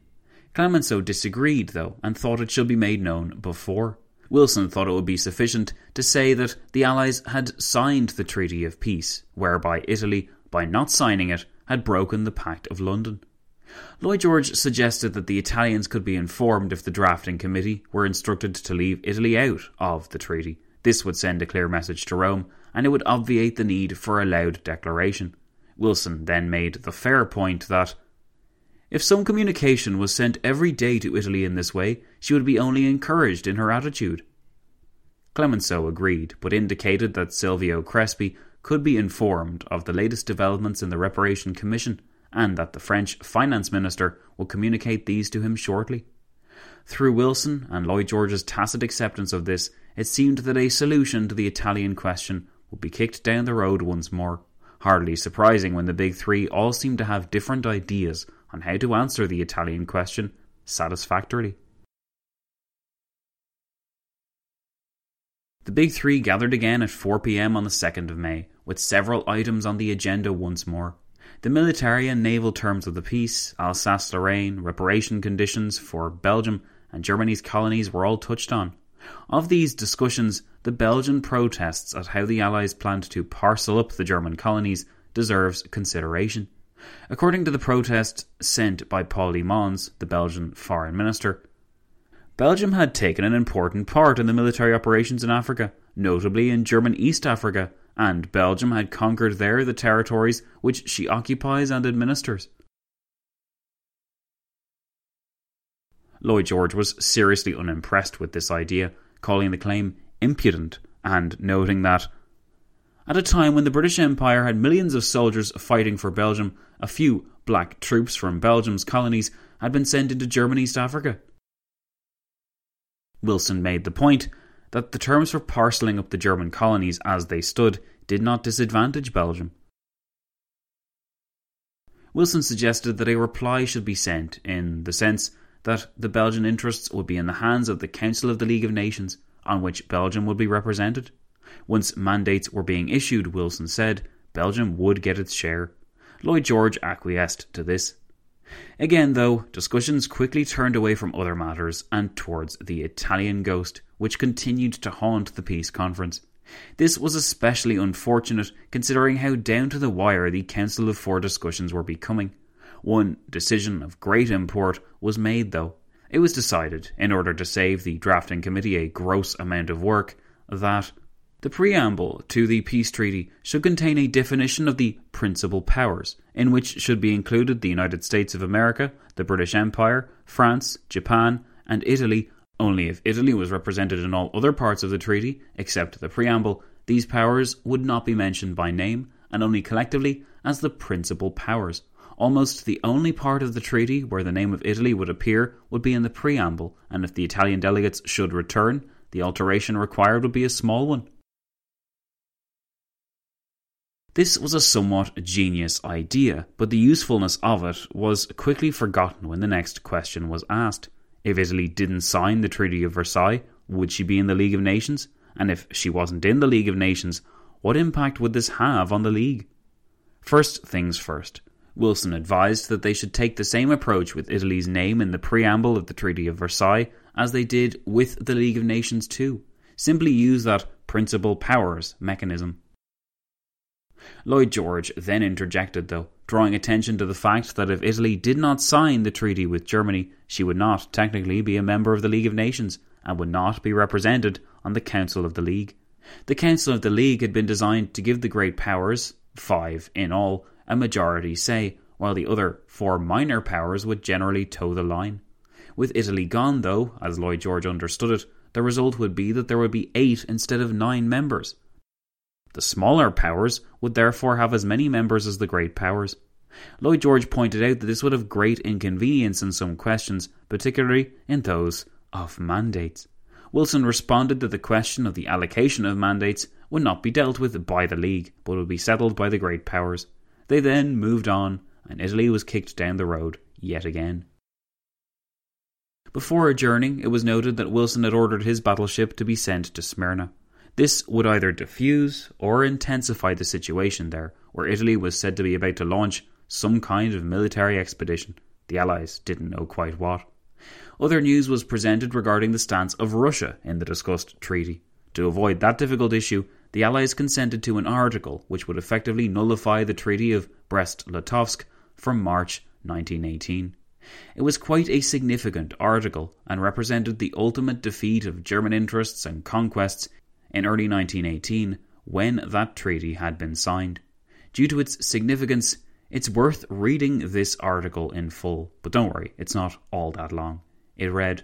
Clemenceau disagreed, though, and thought it should be made known before. Wilson thought it would be sufficient to say that the Allies had signed the Treaty of Peace, whereby Italy, by not signing it, had broken the Pact of London. Lloyd George suggested that the Italians could be informed if the drafting committee were instructed to leave Italy out of the treaty. This would send a clear message to Rome, and it would obviate the need for a loud declaration. Wilson then made the fair point that if some communication was sent every day to Italy in this way, she would be only encouraged in her attitude. Clemenceau agreed, but indicated that Silvio Crespi could be informed of the latest developments in the Reparation Commission and that the French finance minister will communicate these to him shortly. Through Wilson and Lloyd George's tacit acceptance of this, it seemed that a solution to the Italian question would be kicked down the road once more. Hardly surprising when the big three all seemed to have different ideas on how to answer the Italian question satisfactorily. The big three gathered again at 4 pm on the 2nd of May, with several items on the agenda once more. The military and naval terms of the peace, Alsace Lorraine, reparation conditions for Belgium, and Germany's colonies were all touched on. Of these discussions, the Belgian protests at how the Allies planned to parcel up the German colonies deserves consideration. According to the protest sent by Paul Hymans, the Belgian foreign minister, Belgium had taken an important part in the military operations in Africa, notably in German East Africa, and Belgium had conquered there the territories which she occupies and administers. Lloyd George was seriously unimpressed with this idea, calling the claim impudent and noting that at a time when the British Empire had millions of soldiers fighting for Belgium, a few black troops from Belgium's colonies had been sent into German East Africa. Wilson made the point that the terms for parcelling up the German colonies as they stood did not disadvantage Belgium. Wilson suggested that a reply should be sent in the sense that the Belgian interests would be in the hands of the Council of the League of Nations, on which Belgium would be represented. Once mandates were being issued, Wilson said, Belgium would get its share. Lloyd George acquiesced to this. Again, though, discussions quickly turned away from other matters and towards the Italian ghost, which continued to haunt the peace conference. This was especially unfortunate considering how down to the wire the Council of Four discussions were becoming. One decision of great import was made, though. It was decided, in order to save the drafting committee a gross amount of work, that the preamble to the peace treaty should contain a definition of the principal powers, in which should be included the United States of America, the British Empire, France, Japan, and Italy. Only if Italy was represented in all other parts of the treaty, except the preamble, these powers would not be mentioned by name, and only collectively as the principal powers. Almost the only part of the treaty where the name of Italy would appear would be in the preamble, and if the Italian delegates should return, the alteration required would be a small one. This was a somewhat genius idea, but the usefulness of it was quickly forgotten when the next question was asked. If Italy didn't sign the Treaty of Versailles, would she be in the League of Nations? And if she wasn't in the League of Nations, what impact would this have on the League? First things first, Wilson advised that they should take the same approach with Italy's name in the preamble of the Treaty of Versailles as they did with the League of Nations too. Simply use that principal powers mechanism. Lloyd George then interjected, though, drawing attention to the fact that if Italy did not sign the treaty with Germany, she would not technically be a member of the League of Nations and would not be represented on the Council of the League. The Council of the League had been designed to give the great powers, five in all, a majority say, while the other four minor powers would generally toe the line. With Italy gone, though, as Lloyd George understood it, the result would be that there would be eight instead of nine members. The smaller powers would therefore have as many members as the great powers. Lloyd George pointed out that this would have great inconvenience in some questions, particularly in those of mandates. Wilson responded that the question of the allocation of mandates would not be dealt with by the League, but would be settled by the great powers. They then moved on, and Italy was kicked down the road yet again. Before adjourning, it was noted that Wilson had ordered his battleship to be sent to Smyrna. This would either diffuse or intensify the situation there, where Italy was said to be about to launch some kind of military expedition. The Allies didn't know quite what. Other news was presented regarding the stance of Russia in the discussed treaty. To avoid that difficult issue, the Allies consented to an article which would effectively nullify the Treaty of Brest Litovsk from March 1918. It was quite a significant article and represented the ultimate defeat of German interests and conquests in early 1918 when that treaty had been signed. Due to its significance, it's worth reading this article in full, but don't worry, it's not all that long. It read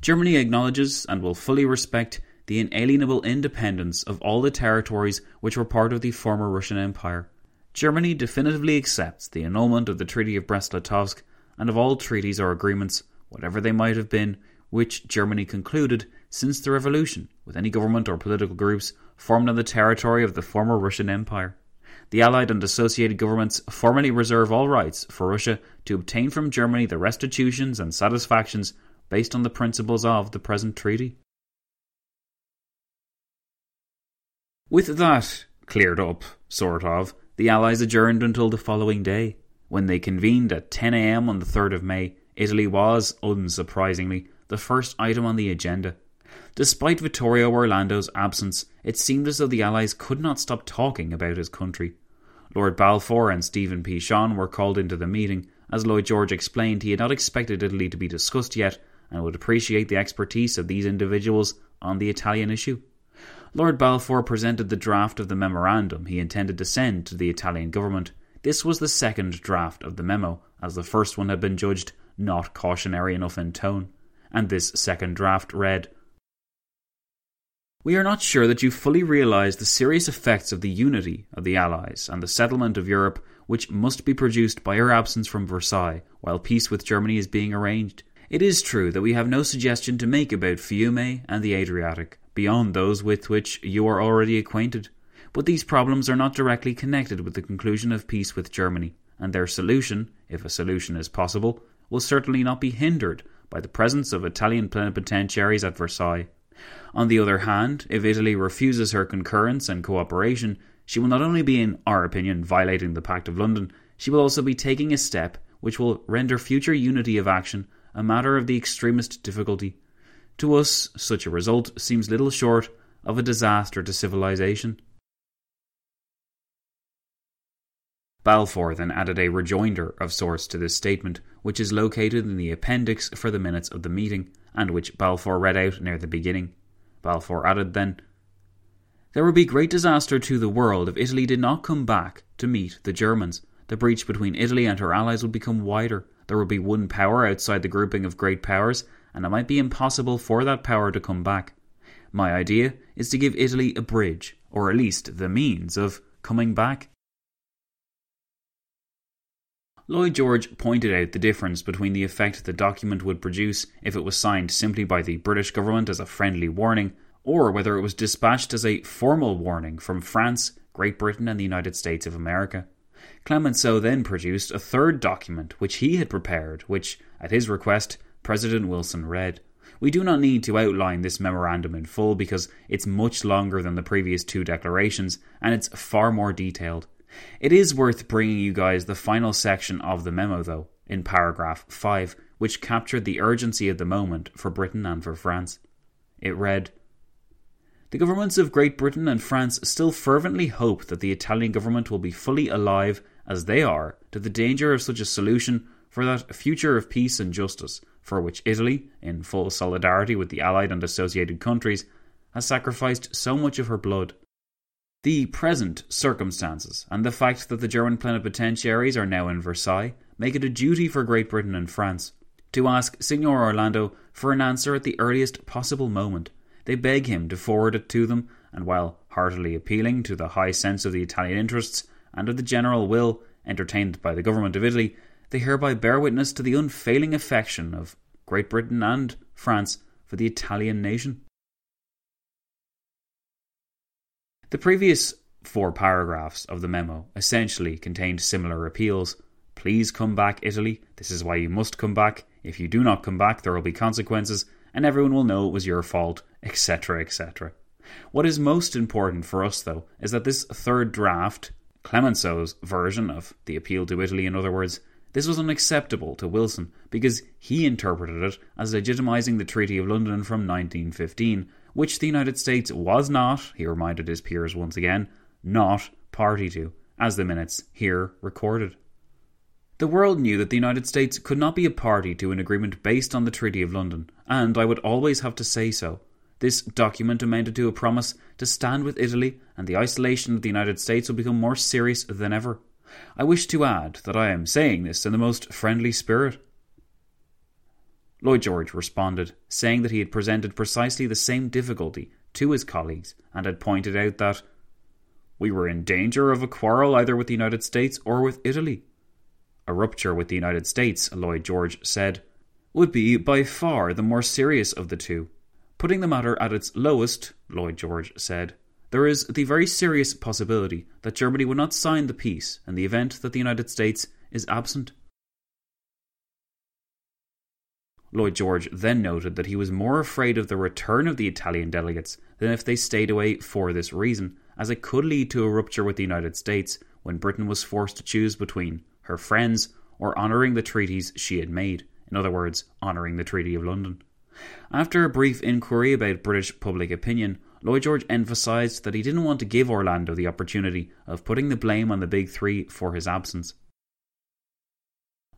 Germany acknowledges and will fully respect the inalienable independence of all the territories which were part of the former Russian Empire. Germany definitively accepts the annulment of the Treaty of Brest-Litovsk and of all treaties or agreements, whatever they might have been, which Germany concluded since the revolution with any government or political groups formed on the territory of the former Russian Empire. The Allied and associated governments formally reserve all rights for Russia to obtain from Germany the restitutions and satisfactions based on the principles of the present treaty. With that cleared up, sort of, the Allies adjourned until the following day. When they convened at 10 am on the 3rd of May, Italy was, unsurprisingly, the first item on the agenda. Despite Vittorio Orlando's absence, it seemed as though the Allies could not stop talking about his country. Lord Balfour and Stephen Pichon were called into the meeting. As Lloyd George explained, he had not expected Italy to be discussed yet and would appreciate the expertise of these individuals on the Italian issue. Lord Balfour presented the draft of the memorandum he intended to send to the Italian government. This was the second draft of the memo, as the first one had been judged not cautionary enough in tone, and this second draft read we are not sure that you fully realise the serious effects of the unity of the Allies and the settlement of Europe which must be produced by your absence from Versailles while peace with Germany is being arranged. It is true that we have no suggestion to make about Fiume and the Adriatic, beyond those with which you are already acquainted. But these problems are not directly connected with the conclusion of peace with Germany, and their solution, if a solution is possible, will certainly not be hindered by the presence of Italian plenipotentiaries at Versailles. On the other hand, if Italy refuses her concurrence and cooperation, she will not only be, in our opinion, violating the Pact of London, she will also be taking a step which will render future unity of action a matter of the extremest difficulty. To us, such a result seems little short of a disaster to civilization. Balfour then added a rejoinder of sorts to this statement, which is located in the appendix for the minutes of the meeting, and which Balfour read out near the beginning. Balfour added then, There would be great disaster to the world if Italy did not come back to meet the Germans. The breach between Italy and her allies would become wider. There would be one power outside the grouping of great powers, and it might be impossible for that power to come back. My idea is to give Italy a bridge, or at least the means of coming back. Lloyd George pointed out the difference between the effect the document would produce if it was signed simply by the British government as a friendly warning, or whether it was dispatched as a formal warning from France, Great Britain, and the United States of America. Clemenceau then produced a third document which he had prepared, which, at his request, President Wilson read. We do not need to outline this memorandum in full because it's much longer than the previous two declarations and it's far more detailed. It is worth bringing you guys the final section of the memo, though, in paragraph 5, which captured the urgency of the moment for Britain and for France. It read The governments of Great Britain and France still fervently hope that the Italian government will be fully alive, as they are, to the danger of such a solution for that future of peace and justice for which Italy, in full solidarity with the Allied and associated countries, has sacrificed so much of her blood. The present circumstances and the fact that the German plenipotentiaries are now in Versailles make it a duty for Great Britain and France to ask Signor Orlando for an answer at the earliest possible moment. They beg him to forward it to them, and while heartily appealing to the high sense of the Italian interests and of the general will entertained by the government of Italy, they hereby bear witness to the unfailing affection of Great Britain and France for the Italian nation. The previous four paragraphs of the memo essentially contained similar appeals. Please come back, Italy. This is why you must come back. If you do not come back, there will be consequences, and everyone will know it was your fault, etc., etc. What is most important for us, though, is that this third draft, Clemenceau's version of the appeal to Italy, in other words, this was unacceptable to Wilson because he interpreted it as legitimising the Treaty of London from 1915, which the United States was not, he reminded his peers once again, not party to, as the minutes here recorded. The world knew that the United States could not be a party to an agreement based on the Treaty of London, and I would always have to say so. This document amounted to a promise to stand with Italy, and the isolation of the United States would become more serious than ever. I wish to add that I am saying this in the most friendly spirit. Lloyd George responded, saying that he had presented precisely the same difficulty to his colleagues and had pointed out that we were in danger of a quarrel either with the United States or with Italy. A rupture with the United States, Lloyd George said, would be by far the more serious of the two. Putting the matter at its lowest, Lloyd George said, there is the very serious possibility that Germany would not sign the peace in the event that the United States is absent. Lloyd George then noted that he was more afraid of the return of the Italian delegates than if they stayed away for this reason, as it could lead to a rupture with the United States when Britain was forced to choose between her friends or honouring the treaties she had made, in other words, honouring the Treaty of London. After a brief inquiry about British public opinion, Lloyd George emphasised that he didn't want to give Orlando the opportunity of putting the blame on the Big Three for his absence.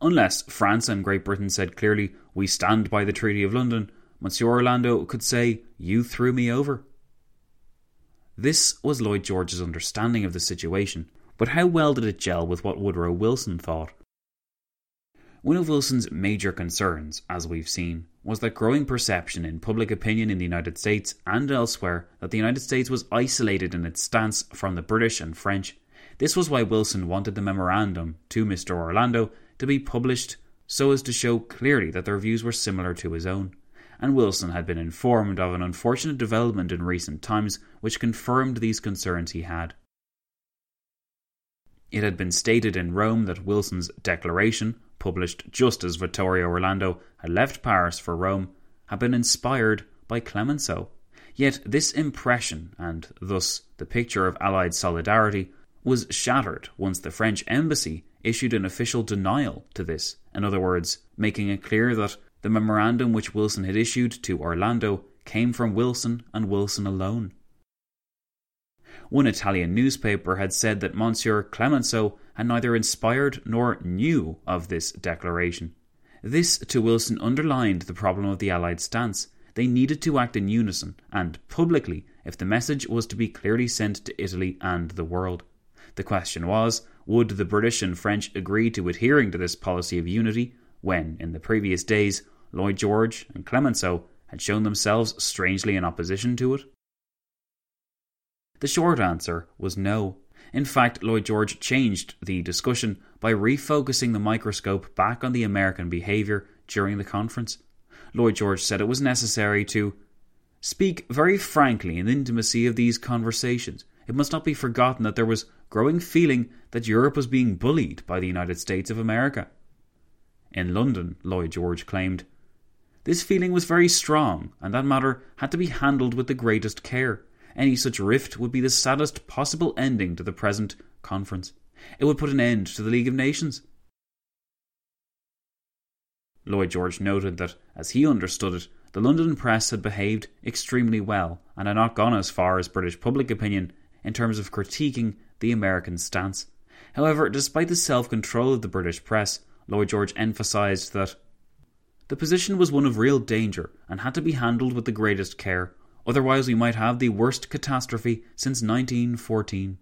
Unless France and Great Britain said clearly, we stand by the Treaty of London, Monsieur Orlando could say, You threw me over. This was Lloyd George's understanding of the situation, but how well did it gel with what Woodrow Wilson thought? One of Wilson's major concerns, as we've seen, was that growing perception in public opinion in the United States and elsewhere that the United States was isolated in its stance from the British and French. This was why Wilson wanted the memorandum to Mr. Orlando to be published so as to show clearly that their views were similar to his own. And Wilson had been informed of an unfortunate development in recent times which confirmed these concerns he had. It had been stated in Rome that Wilson's declaration, published just as Vittorio Orlando had left Paris for Rome, had been inspired by Clemenceau. Yet this impression, and thus the picture of Allied solidarity, was shattered once the French embassy issued an official denial to this, in other words, making it clear that the memorandum which Wilson had issued to Orlando came from Wilson and Wilson alone. One Italian newspaper had said that Monsieur Clemenceau had neither inspired nor knew of this declaration. This to Wilson underlined the problem of the Allied stance. They needed to act in unison and publicly if the message was to be clearly sent to Italy and the world. The question was would the British and French agree to adhering to this policy of unity when, in the previous days, Lloyd George and Clemenceau had shown themselves strangely in opposition to it? The short answer was no. In fact, Lloyd George changed the discussion by refocusing the microscope back on the American behaviour during the conference. Lloyd George said it was necessary to speak very frankly in the intimacy of these conversations. It must not be forgotten that there was growing feeling that Europe was being bullied by the United States of America. In London, Lloyd George claimed, this feeling was very strong, and that matter had to be handled with the greatest care. Any such rift would be the saddest possible ending to the present conference. It would put an end to the League of Nations. Lloyd George noted that, as he understood it, the London press had behaved extremely well and had not gone as far as British public opinion in terms of critiquing the American stance. However, despite the self control of the British press, Lloyd George emphasised that the position was one of real danger and had to be handled with the greatest care, otherwise, we might have the worst catastrophe since 1914.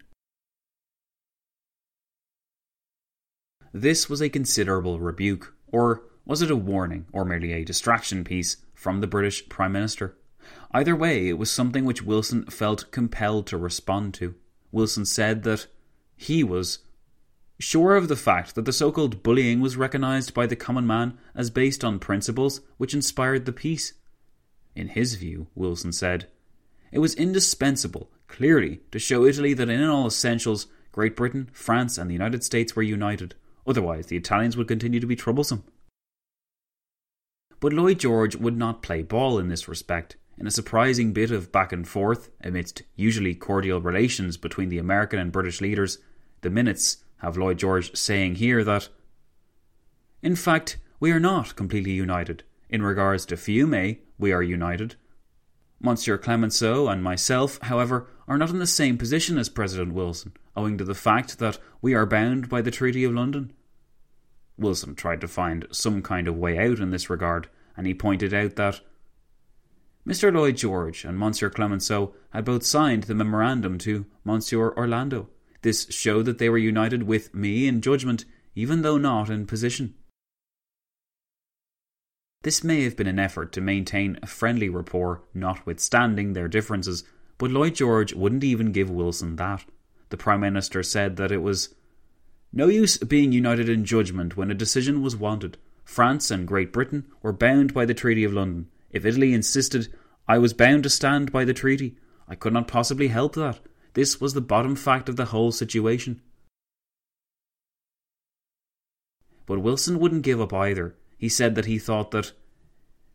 This was a considerable rebuke, or was it a warning, or merely a distraction piece from the British Prime Minister? Either way, it was something which Wilson felt compelled to respond to. Wilson said that he was sure of the fact that the so called bullying was recognised by the common man as based on principles which inspired the peace. In his view, Wilson said, it was indispensable, clearly, to show Italy that in all essentials Great Britain, France, and the United States were united. Otherwise, the Italians would continue to be troublesome. But Lloyd George would not play ball in this respect. In a surprising bit of back and forth amidst usually cordial relations between the American and British leaders, the minutes have Lloyd George saying here that, in fact, we are not completely united. In regards to Fiume, we are united. Monsieur Clemenceau and myself, however, are not in the same position as President Wilson, owing to the fact that we are bound by the Treaty of London. Wilson tried to find some kind of way out in this regard, and he pointed out that Mr. Lloyd George and Monsieur Clemenceau had both signed the memorandum to Monsieur Orlando. This showed that they were united with me in judgment, even though not in position. This may have been an effort to maintain a friendly rapport, notwithstanding their differences, but Lloyd George wouldn't even give Wilson that. The Prime Minister said that it was no use being united in judgment when a decision was wanted. France and Great Britain were bound by the Treaty of London. If Italy insisted, I was bound to stand by the treaty. I could not possibly help that. This was the bottom fact of the whole situation. But Wilson wouldn't give up either. He said that he thought that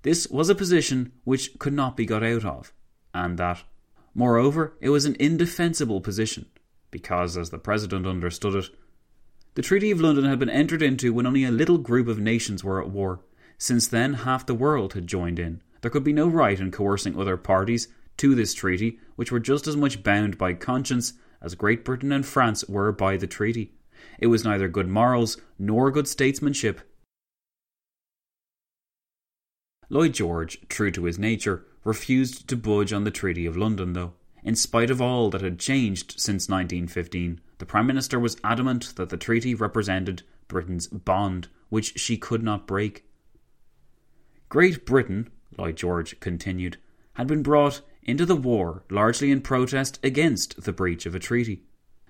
this was a position which could not be got out of, and that, moreover, it was an indefensible position, because, as the President understood it, the Treaty of London had been entered into when only a little group of nations were at war. Since then, half the world had joined in. There could be no right in coercing other parties to this treaty, which were just as much bound by conscience as Great Britain and France were by the treaty. It was neither good morals nor good statesmanship. Lloyd George, true to his nature, refused to budge on the Treaty of London, though. In spite of all that had changed since 1915, the Prime Minister was adamant that the treaty represented Britain's bond, which she could not break. Great Britain, Lloyd George continued, had been brought into the war largely in protest against the breach of a treaty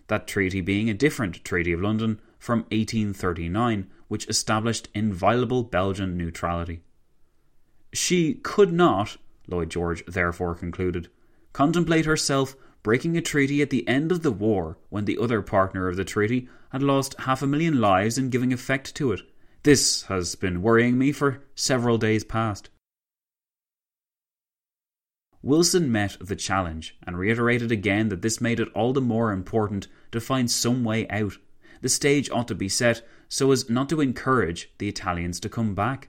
that treaty being a different Treaty of London from 1839, which established inviolable Belgian neutrality. She could not, Lloyd George therefore concluded, contemplate herself breaking a treaty at the end of the war when the other partner of the treaty had lost half a million lives in giving effect to it. This has been worrying me for several days past. Wilson met the challenge and reiterated again that this made it all the more important to find some way out. The stage ought to be set so as not to encourage the Italians to come back.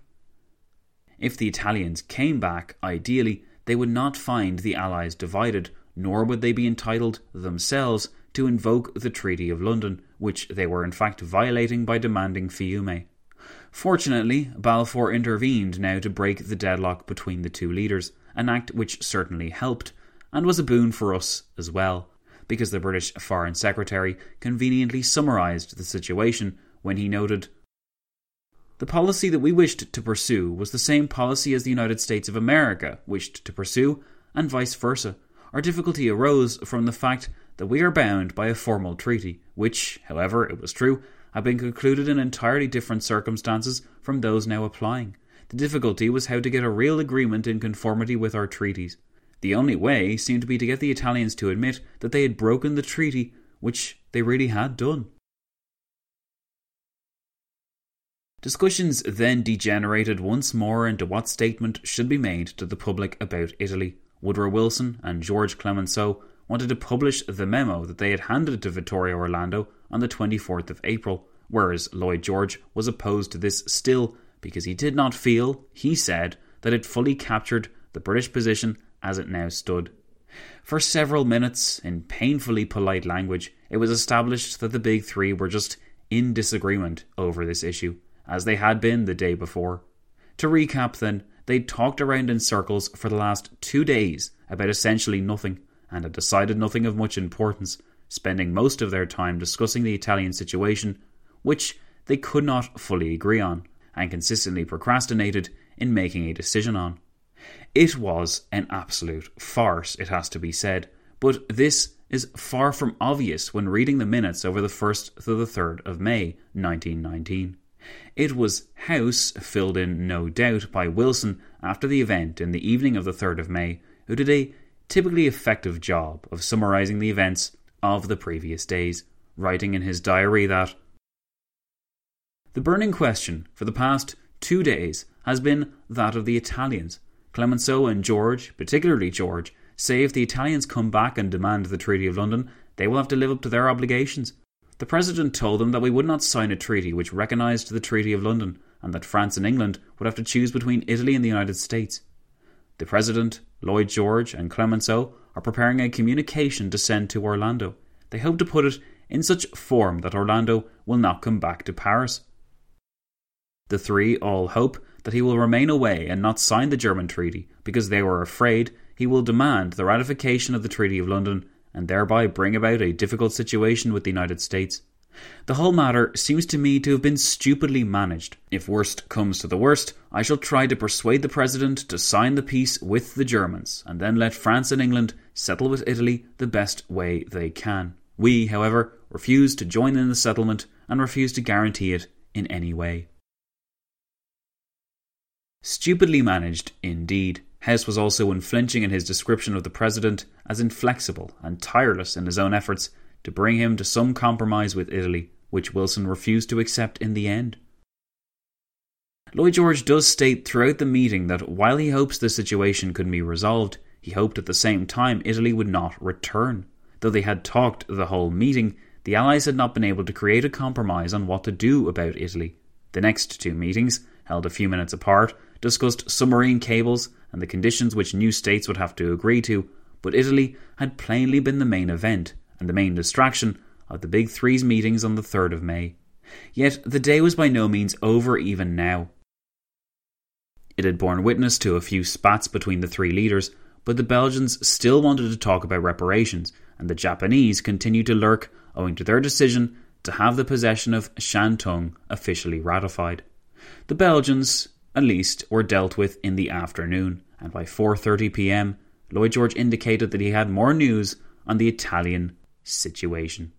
If the Italians came back, ideally, they would not find the Allies divided, nor would they be entitled themselves to invoke the Treaty of London, which they were in fact violating by demanding Fiume. Fortunately, Balfour intervened now to break the deadlock between the two leaders, an act which certainly helped, and was a boon for us as well, because the British Foreign Secretary conveniently summarised the situation when he noted the policy that we wished to pursue was the same policy as the United States of America wished to pursue, and vice versa. Our difficulty arose from the fact that we are bound by a formal treaty, which, however, it was true, had been concluded in entirely different circumstances from those now applying. The difficulty was how to get a real agreement in conformity with our treaties. The only way seemed to be to get the Italians to admit that they had broken the treaty, which they really had done. Discussions then degenerated once more into what statement should be made to the public about Italy. Woodrow Wilson and George Clemenceau wanted to publish the memo that they had handed to Vittorio Orlando on the 24th of April, whereas Lloyd George was opposed to this still because he did not feel, he said, that it fully captured the British position as it now stood. For several minutes, in painfully polite language, it was established that the Big Three were just in disagreement over this issue, as they had been the day before. To recap, then, they'd talked around in circles for the last two days about essentially nothing, and had decided nothing of much importance, spending most of their time discussing the Italian situation, which they could not fully agree on, and consistently procrastinated in making a decision on. It was an absolute farce, it has to be said, but this is far from obvious when reading the minutes over the 1st to the 3rd of May 1919. It was House, filled in no doubt by Wilson after the event in the evening of the 3rd of May, who did a typically effective job of summarising the events of the previous days, writing in his diary that the burning question for the past two days has been that of the Italians. Clemenceau and George, particularly George, say if the Italians come back and demand the Treaty of London, they will have to live up to their obligations. The President told them that we would not sign a treaty which recognised the Treaty of London, and that France and England would have to choose between Italy and the United States. The President, Lloyd George, and Clemenceau are preparing a communication to send to Orlando. They hope to put it in such form that Orlando will not come back to Paris. The three all hope that he will remain away and not sign the German treaty because they were afraid he will demand the ratification of the Treaty of London and thereby bring about a difficult situation with the United States. The whole matter seems to me to have been stupidly managed. If worst comes to the worst, I shall try to persuade the President to sign the peace with the Germans, and then let France and England settle with Italy the best way they can. We, however, refuse to join in the settlement and refuse to guarantee it in any way. Stupidly managed, indeed. House was also unflinching in his description of the President as inflexible and tireless in his own efforts to bring him to some compromise with Italy, which Wilson refused to accept in the end. Lloyd George does state throughout the meeting that while he hopes the situation could be resolved, he hoped at the same time Italy would not return. Though they had talked the whole meeting, the Allies had not been able to create a compromise on what to do about Italy. The next two meetings, held a few minutes apart, discussed submarine cables and the conditions which new states would have to agree to, but Italy had plainly been the main event and the main distraction of the Big Three's meetings on the 3rd of May. Yet the day was by no means over even now. It had borne witness to a few spats between the three leaders, but the Belgians still wanted to talk about reparations, and the Japanese continued to lurk owing to their decision to have the possession of Shantung officially ratified. The Belgians, at least, were dealt with in the afternoon, and by 4:30 p.m., Lloyd George indicated that he had more news on the Italian situation.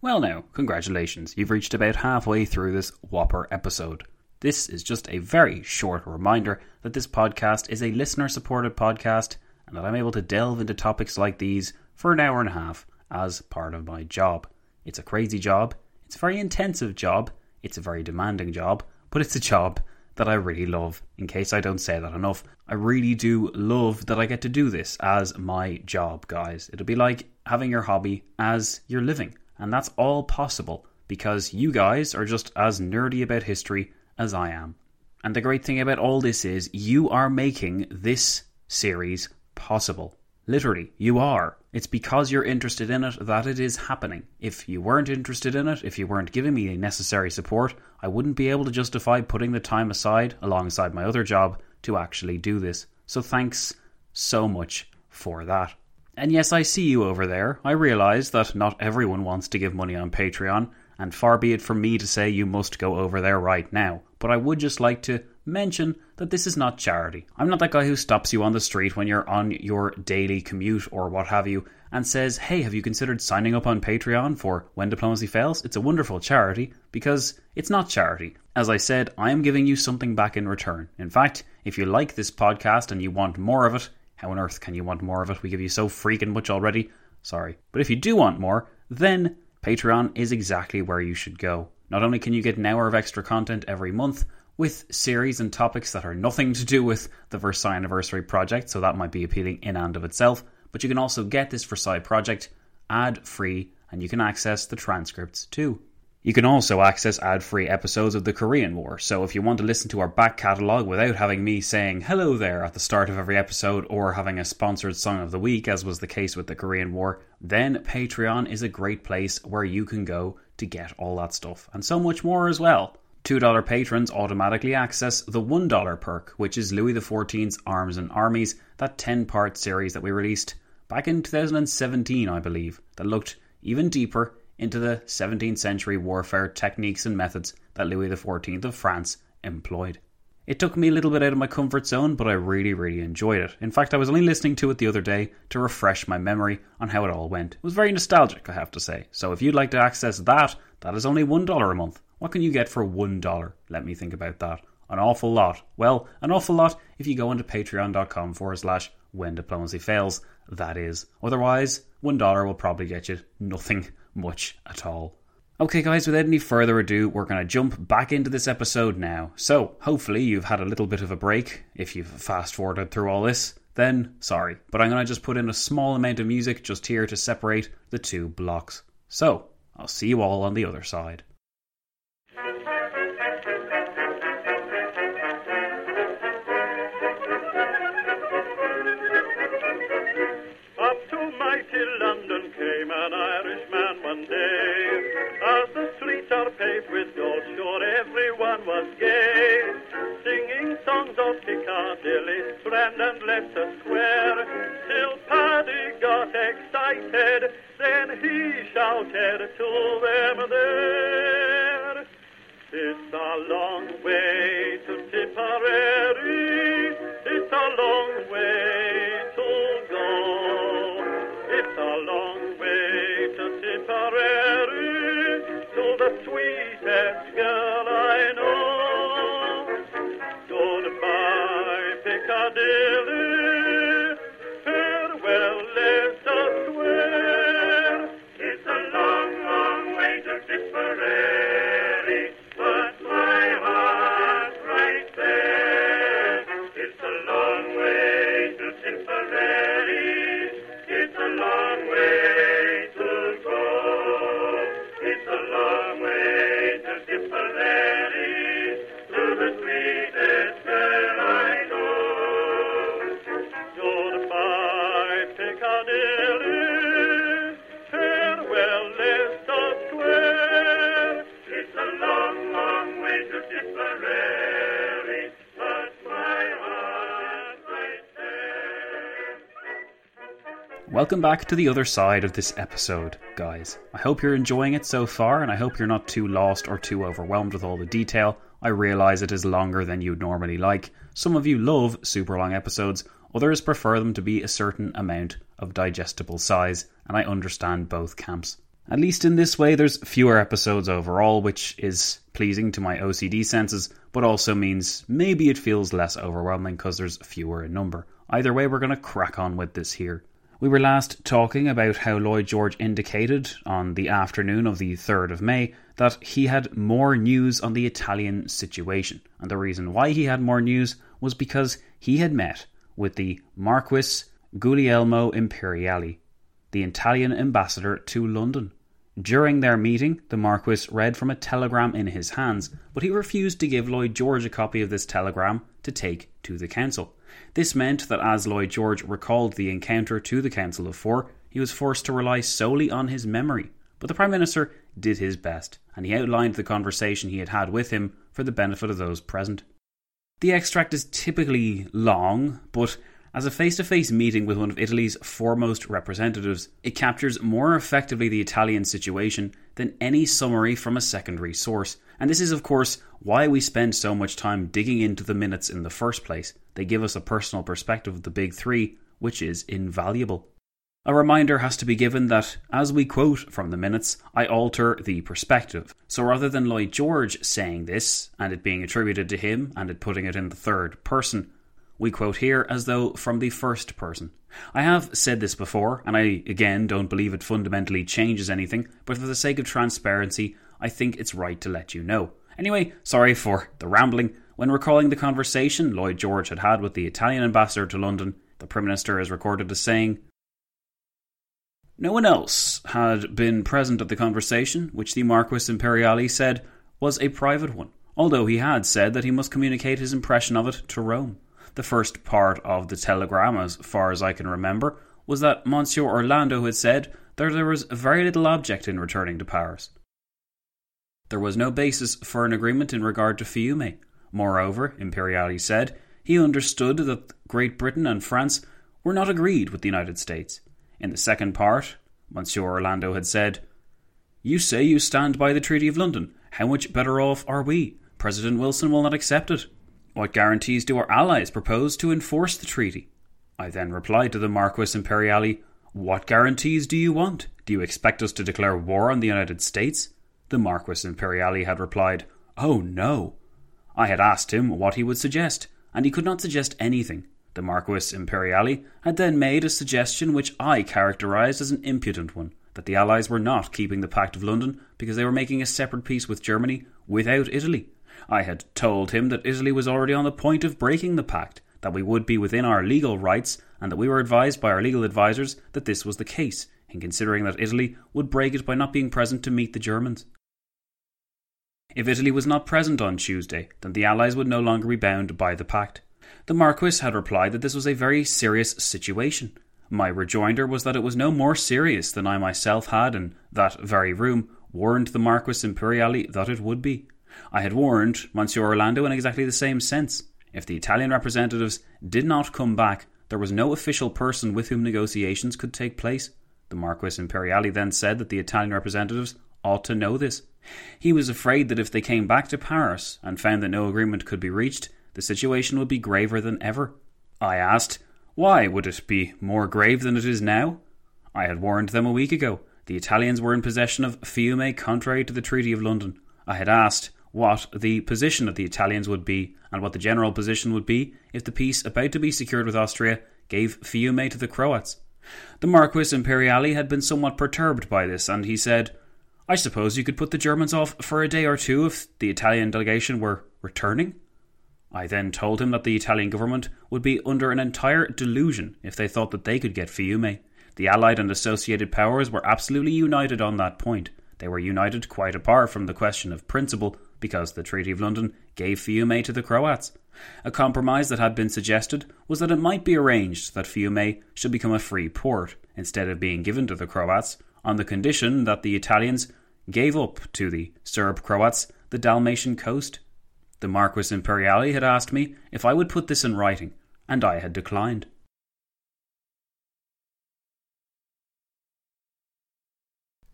Well, now, congratulations. You've reached about halfway through this Whopper episode. This is just a very short reminder that this podcast is a listener supported podcast and that I'm able to delve into topics like these for an hour and a half as part of my job. It's a crazy job, it's a very intensive job, it's a very demanding job, but it's a job that I really love. In case I don't say that enough, I really do love that I get to do this as my job, guys. It'll be like having your hobby as your living, and that's all possible because you guys are just as nerdy about history as I am. And the great thing about all this is you are making this series possible. Literally, you are. It's because you're interested in it that it is happening. If you weren't interested in it, if you weren't giving me the necessary support, I wouldn't be able to justify putting the time aside alongside my other job to actually do this. So thanks so much for that. And yes, I see you over there. I realise that not everyone wants to give money on Patreon, and far be it from me to say you must go over there right now. But I would just like to mention that this is not charity. I'm not that guy who stops you on the street when you're on your daily commute or what have you and says, Hey, have you considered signing up on Patreon for When Diplomacy Fails? It's a wonderful charity because it's not charity. As I said, I am giving you something back in return. In fact, if you like this podcast and you want more of it, how on earth can you want more of it? We give you so freaking much already. Sorry. But if you do want more, then Patreon is exactly where you should go. Not only can you get an hour of extra content every month, with series and topics that are nothing to do with the Versailles Anniversary project, so that might be appealing in and of itself. But you can also get this Versailles project ad free, and you can access the transcripts too. You can also access ad free episodes of the Korean War, so if you want to listen to our back catalogue without having me saying hello there at the start of every episode or having a sponsored song of the week, as was the case with the Korean War, then Patreon is a great place where you can go to get all that stuff and so much more as well. $2 patrons automatically access the $1 perk, which is Louis XIV's Arms and Armies, that 10 part series that we released back in 2017, I believe, that looked even deeper into the 17th century warfare techniques and methods that Louis XIV of France employed. It took me a little bit out of my comfort zone, but I really, really enjoyed it. In fact, I was only listening to it the other day to refresh my memory on how it all went. It was very nostalgic, I have to say. So if you'd like to access that, that is only $1 a month. What can you get for $1? Let me think about that. An awful lot. Well, an awful lot if you go into patreon.com forward slash when diplomacy fails, that is. Otherwise, $1 will probably get you nothing [LAUGHS] much at all. Okay, guys, without any further ado, we're going to jump back into this episode now. So, hopefully, you've had a little bit of a break. If you've fast forwarded through all this, then sorry. But I'm going to just put in a small amount of music just here to separate the two blocks. So, I'll see you all on the other side. us gay, singing songs of Piccadilly Strand and Leicester Square. Till Paddy got excited, then he shouted to them there, It's a long way to Tipperary. Welcome back to the other side of this episode, guys. I hope you're enjoying it so far, and I hope you're not too lost or too overwhelmed with all the detail. I realise it is longer than you'd normally like. Some of you love super long episodes, others prefer them to be a certain amount of digestible size, and I understand both camps. At least in this way, there's fewer episodes overall, which is pleasing to my OCD senses, but also means maybe it feels less overwhelming because there's fewer in number. Either way, we're going to crack on with this here. We were last talking about how Lloyd George indicated on the afternoon of the 3rd of May that he had more news on the Italian situation. And the reason why he had more news was because he had met with the Marquis Guglielmo Imperiali, the Italian ambassador to London. During their meeting, the Marquis read from a telegram in his hands, but he refused to give Lloyd George a copy of this telegram to take to the council. This meant that as Lloyd George recalled the encounter to the Council of Four, he was forced to rely solely on his memory. But the Prime Minister did his best, and he outlined the conversation he had had with him for the benefit of those present. The extract is typically long, but as a face to face meeting with one of Italy's foremost representatives, it captures more effectively the Italian situation than any summary from a secondary source. And this is, of course, why we spend so much time digging into the minutes in the first place. They give us a personal perspective of the big three, which is invaluable. A reminder has to be given that, as we quote from the minutes, I alter the perspective. So rather than Lloyd George saying this, and it being attributed to him, and it putting it in the third person, we quote here as though from the first person. I have said this before, and I again don't believe it fundamentally changes anything, but for the sake of transparency, I think it's right to let you know. Anyway, sorry for the rambling. When recalling the conversation Lloyd George had had with the Italian ambassador to London, the Prime Minister is recorded as saying, no one else had been present at the conversation, which the Marquis Imperiali said was a private one, although he had said that he must communicate his impression of it to Rome. The first part of the telegram, as far as I can remember, was that Monsieur Orlando had said that there was very little object in returning to Paris. There was no basis for an agreement in regard to Fiume. Moreover, Imperiali said, he understood that Great Britain and France were not agreed with the United States. In the second part, Monsieur Orlando had said, You say you stand by the Treaty of London. How much better off are we? President Wilson will not accept it. What guarantees do our allies propose to enforce the treaty? I then replied to the Marquis Imperiali, What guarantees do you want? Do you expect us to declare war on the United States? The Marquis Imperiali had replied, Oh no. I had asked him what he would suggest, and he could not suggest anything. The Marquis Imperiali had then made a suggestion which I characterised as an impudent one that the Allies were not keeping the Pact of London because they were making a separate peace with Germany without Italy. I had told him that Italy was already on the point of breaking the pact, that we would be within our legal rights, and that we were advised by our legal advisers that this was the case, in considering that Italy would break it by not being present to meet the Germans. If Italy was not present on Tuesday, then the Allies would no longer be bound by the pact. The Marquis had replied that this was a very serious situation. My rejoinder was that it was no more serious than I myself had, in that very room, warned the Marquis Imperiali that it would be. I had warned Monsieur Orlando in exactly the same sense. If the Italian representatives did not come back, there was no official person with whom negotiations could take place. The Marquis Imperiali then said that the Italian representatives ought to know this. He was afraid that if they came back to Paris and found that no agreement could be reached, the situation would be graver than ever. I asked, why would it be more grave than it is now? I had warned them a week ago. The Italians were in possession of Fiume contrary to the Treaty of London. I had asked what the position of the Italians would be and what the general position would be if the peace about to be secured with Austria gave Fiume to the Croats. The Marquis Imperiali had been somewhat perturbed by this, and he said, I suppose you could put the Germans off for a day or two if the Italian delegation were returning? I then told him that the Italian government would be under an entire delusion if they thought that they could get Fiume. The Allied and associated powers were absolutely united on that point. They were united quite apart from the question of principle, because the Treaty of London gave Fiume to the Croats. A compromise that had been suggested was that it might be arranged that Fiume should become a free port, instead of being given to the Croats, on the condition that the Italians gave up to the Serb Croats the Dalmatian coast. The Marquis Imperiali had asked me if I would put this in writing, and I had declined.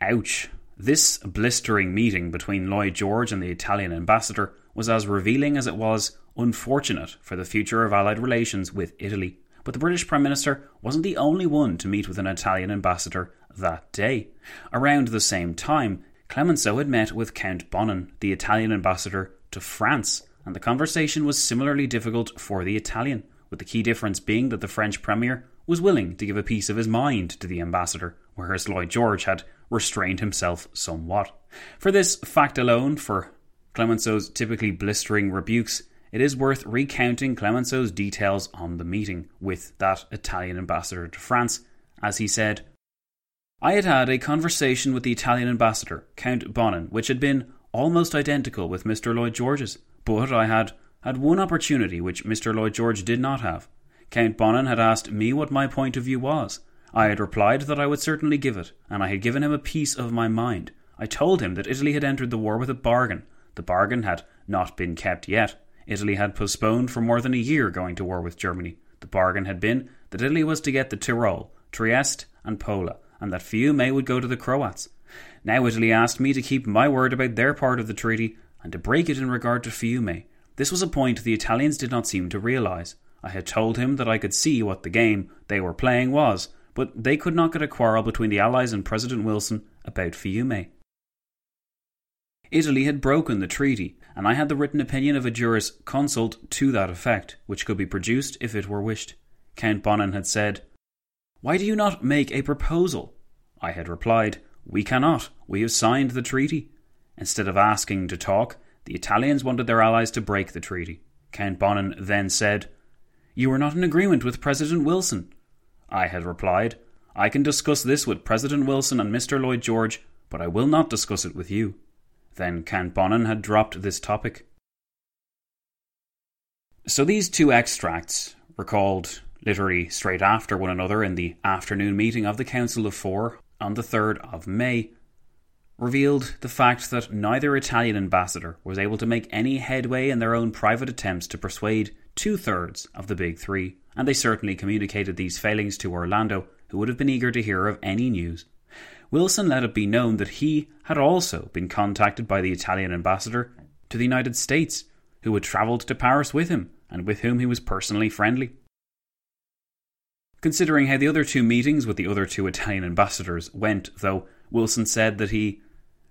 Ouch. This blistering meeting between Lloyd George and the Italian ambassador was as revealing as it was unfortunate for the future of Allied relations with Italy. But the British Prime Minister wasn't the only one to meet with an Italian ambassador that day. Around the same time, Clemenceau had met with Count Bonin, the Italian ambassador to France, and the conversation was similarly difficult for the Italian, with the key difference being that the French Premier was willing to give a piece of his mind to the ambassador, whereas Lloyd George had restrained himself somewhat. For this fact alone, for Clemenceau's typically blistering rebukes, it is worth recounting Clemenceau's details on the meeting with that Italian ambassador to France, as he said, I had had a conversation with the Italian ambassador, Count Bonin, which had been almost identical with Mr. Lloyd George's, but I had had one opportunity which Mr. Lloyd George did not have. Count Bonin had asked me what my point of view was. I had replied that I would certainly give it, and I had given him a piece of my mind. I told him that Italy had entered the war with a bargain. The bargain had not been kept yet. Italy had postponed for more than a year going to war with Germany. The bargain had been that Italy was to get the Tyrol, Trieste, and Pola, and that Fiume would go to the Croats. Now Italy asked me to keep my word about their part of the treaty and to break it in regard to Fiume. This was a point the Italians did not seem to realise. I had told him that I could see what the game they were playing was, but they could not get a quarrel between the Allies and President Wilson about Fiume. Italy had broken the treaty, and I had the written opinion of a juris consult to that effect, which could be produced if it were wished. Count Bonin had said, Why do you not make a proposal? I had replied, We cannot. We have signed the treaty. Instead of asking to talk, the Italians wanted their allies to break the treaty. Count Bonin then said, You are not in agreement with President Wilson. I had replied, I can discuss this with President Wilson and Mr. Lloyd George, but I will not discuss it with you. Then Count Bonin had dropped this topic. So these two extracts, recalled literally straight after one another in the afternoon meeting of the Council of Four on the 3rd of May, revealed the fact that neither Italian ambassador was able to make any headway in their own private attempts to persuade two thirds of the Big Three, and they certainly communicated these failings to Orlando, who would have been eager to hear of any news. Wilson let it be known that he had also been contacted by the Italian ambassador to the United States, who had travelled to Paris with him and with whom he was personally friendly. Considering how the other two meetings with the other two Italian ambassadors went, though, Wilson said that he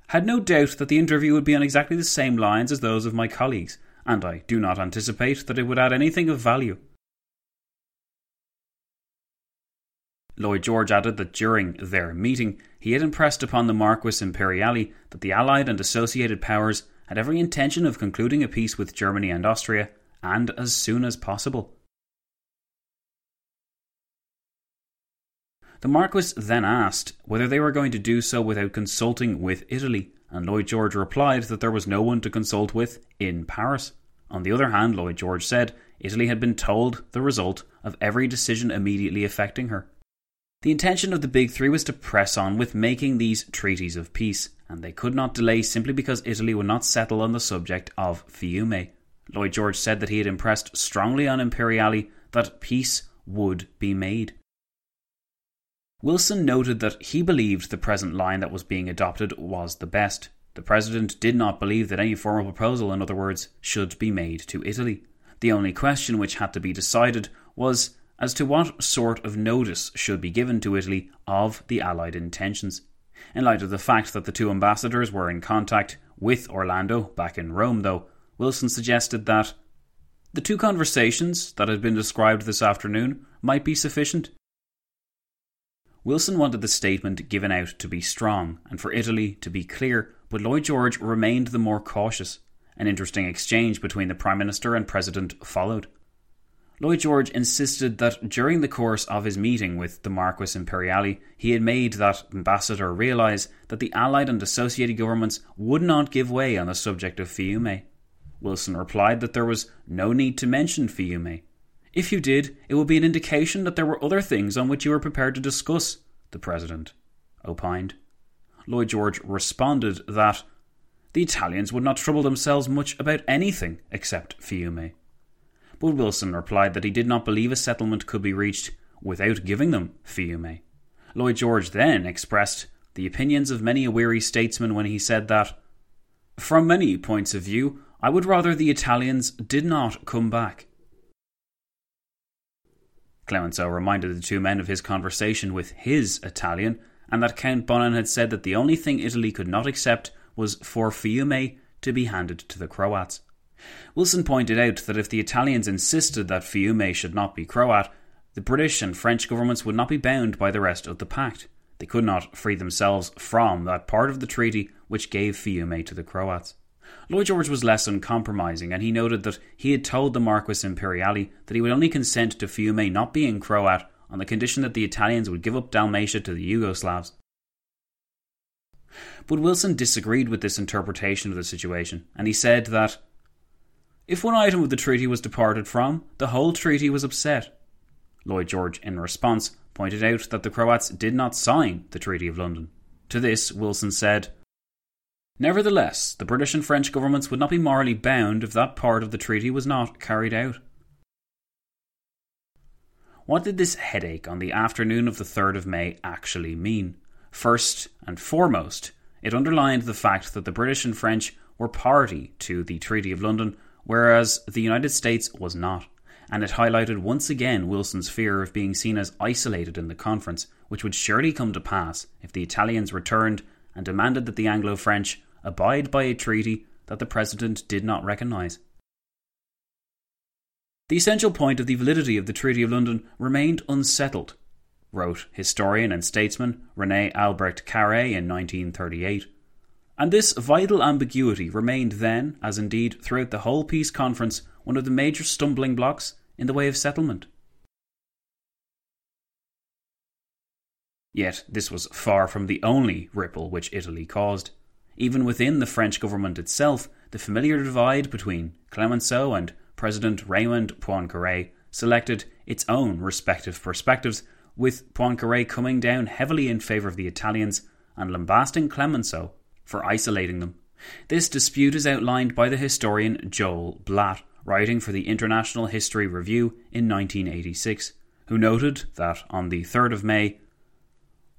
had no doubt that the interview would be on exactly the same lines as those of my colleagues, and I do not anticipate that it would add anything of value. Lloyd George added that during their meeting, he had impressed upon the Marquis Imperiali that the Allied and associated powers had every intention of concluding a peace with Germany and Austria, and as soon as possible. The Marquis then asked whether they were going to do so without consulting with Italy, and Lloyd George replied that there was no one to consult with in Paris. On the other hand, Lloyd George said Italy had been told the result of every decision immediately affecting her. The intention of the Big Three was to press on with making these treaties of peace, and they could not delay simply because Italy would not settle on the subject of Fiume. Lloyd George said that he had impressed strongly on Imperiali that peace would be made. Wilson noted that he believed the present line that was being adopted was the best. The President did not believe that any formal proposal, in other words, should be made to Italy. The only question which had to be decided was as to what sort of notice should be given to Italy of the Allied intentions. In light of the fact that the two ambassadors were in contact with Orlando back in Rome, though, Wilson suggested that the two conversations that had been described this afternoon might be sufficient. Wilson wanted the statement given out to be strong and for Italy to be clear, but Lloyd George remained the more cautious. An interesting exchange between the Prime Minister and President followed. Lloyd George insisted that during the course of his meeting with the Marquis Imperiali, he had made that ambassador realise that the Allied and associated governments would not give way on the subject of Fiume. Wilson replied that there was no need to mention Fiume. If you did, it would be an indication that there were other things on which you were prepared to discuss, the President opined. Lloyd George responded that the Italians would not trouble themselves much about anything except Fiume. But Wilson replied that he did not believe a settlement could be reached without giving them Fiume. Lloyd George then expressed the opinions of many a weary statesman when he said that, from many points of view, I would rather the Italians did not come back. Clemenceau reminded the two men of his conversation with his Italian, and that Count Bonin had said that the only thing Italy could not accept was for Fiume to be handed to the Croats. Wilson pointed out that if the Italians insisted that Fiume should not be Croat, the British and French governments would not be bound by the rest of the pact. They could not free themselves from that part of the treaty which gave Fiume to the Croats. Lloyd George was less uncompromising, and he noted that he had told the Marquis Imperiali that he would only consent to Fiume not being Croat on the condition that the Italians would give up Dalmatia to the Yugoslavs. But Wilson disagreed with this interpretation of the situation, and he said that if one item of the treaty was departed from, the whole treaty was upset. Lloyd George, in response, pointed out that the Croats did not sign the Treaty of London. To this, Wilson said, Nevertheless, the British and French governments would not be morally bound if that part of the treaty was not carried out. What did this headache on the afternoon of the 3rd of May actually mean? First and foremost, it underlined the fact that the British and French were party to the Treaty of London, whereas the United States was not. And it highlighted once again Wilson's fear of being seen as isolated in the conference, which would surely come to pass if the Italians returned and demanded that the Anglo French abide by a treaty that the President did not recognise. The essential point of the validity of the Treaty of London remained unsettled, wrote historian and statesman Rene Albrecht Carrié in 1938. And this vital ambiguity remained then, as indeed throughout the whole peace conference, one of the major stumbling blocks in the way of settlement. Yet this was far from the only ripple which Italy caused. Even within the French government itself, the familiar divide between Clemenceau and President Raymond Poincaré selected its own respective perspectives, with Poincaré coming down heavily in favour of the Italians and lambasting Clemenceau for isolating them. This dispute is outlined by the historian Joel Blatt, writing for the International History Review in 1986, who noted that on the 3rd of May,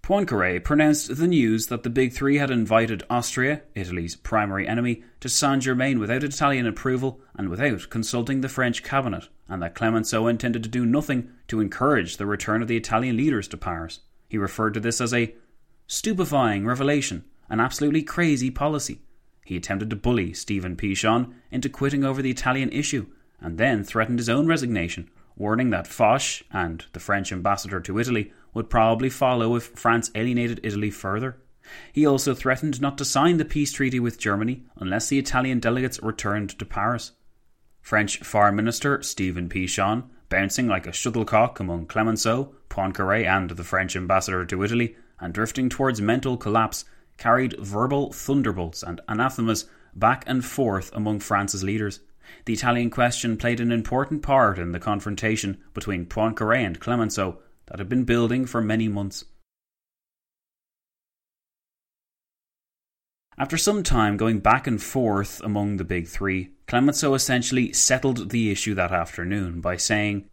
Poincaré pronounced the news that the Big Three had invited Austria, Italy's primary enemy, to Saint Germain without Italian approval and without consulting the French cabinet, and that Clemenceau intended to do nothing to encourage the return of the Italian leaders to Paris. He referred to this as a stupefying revelation, an absolutely crazy policy. He attempted to bully Stephen Pichon into quitting over the Italian issue, and then threatened his own resignation, warning that Foch and the French ambassador to Italy would probably follow if France alienated Italy further. He also threatened not to sign the peace treaty with Germany unless the Italian delegates returned to Paris. French Foreign Minister Stephen Pichon, bouncing like a shuttlecock among Clemenceau, Poincaré, and the French ambassador to Italy, and drifting towards mental collapse, carried verbal thunderbolts and anathemas back and forth among France's leaders. The Italian question played an important part in the confrontation between Poincaré and Clemenceau, that had been building for many months. After some time going back and forth among the big three, Clemenceau essentially settled the issue that afternoon by saying,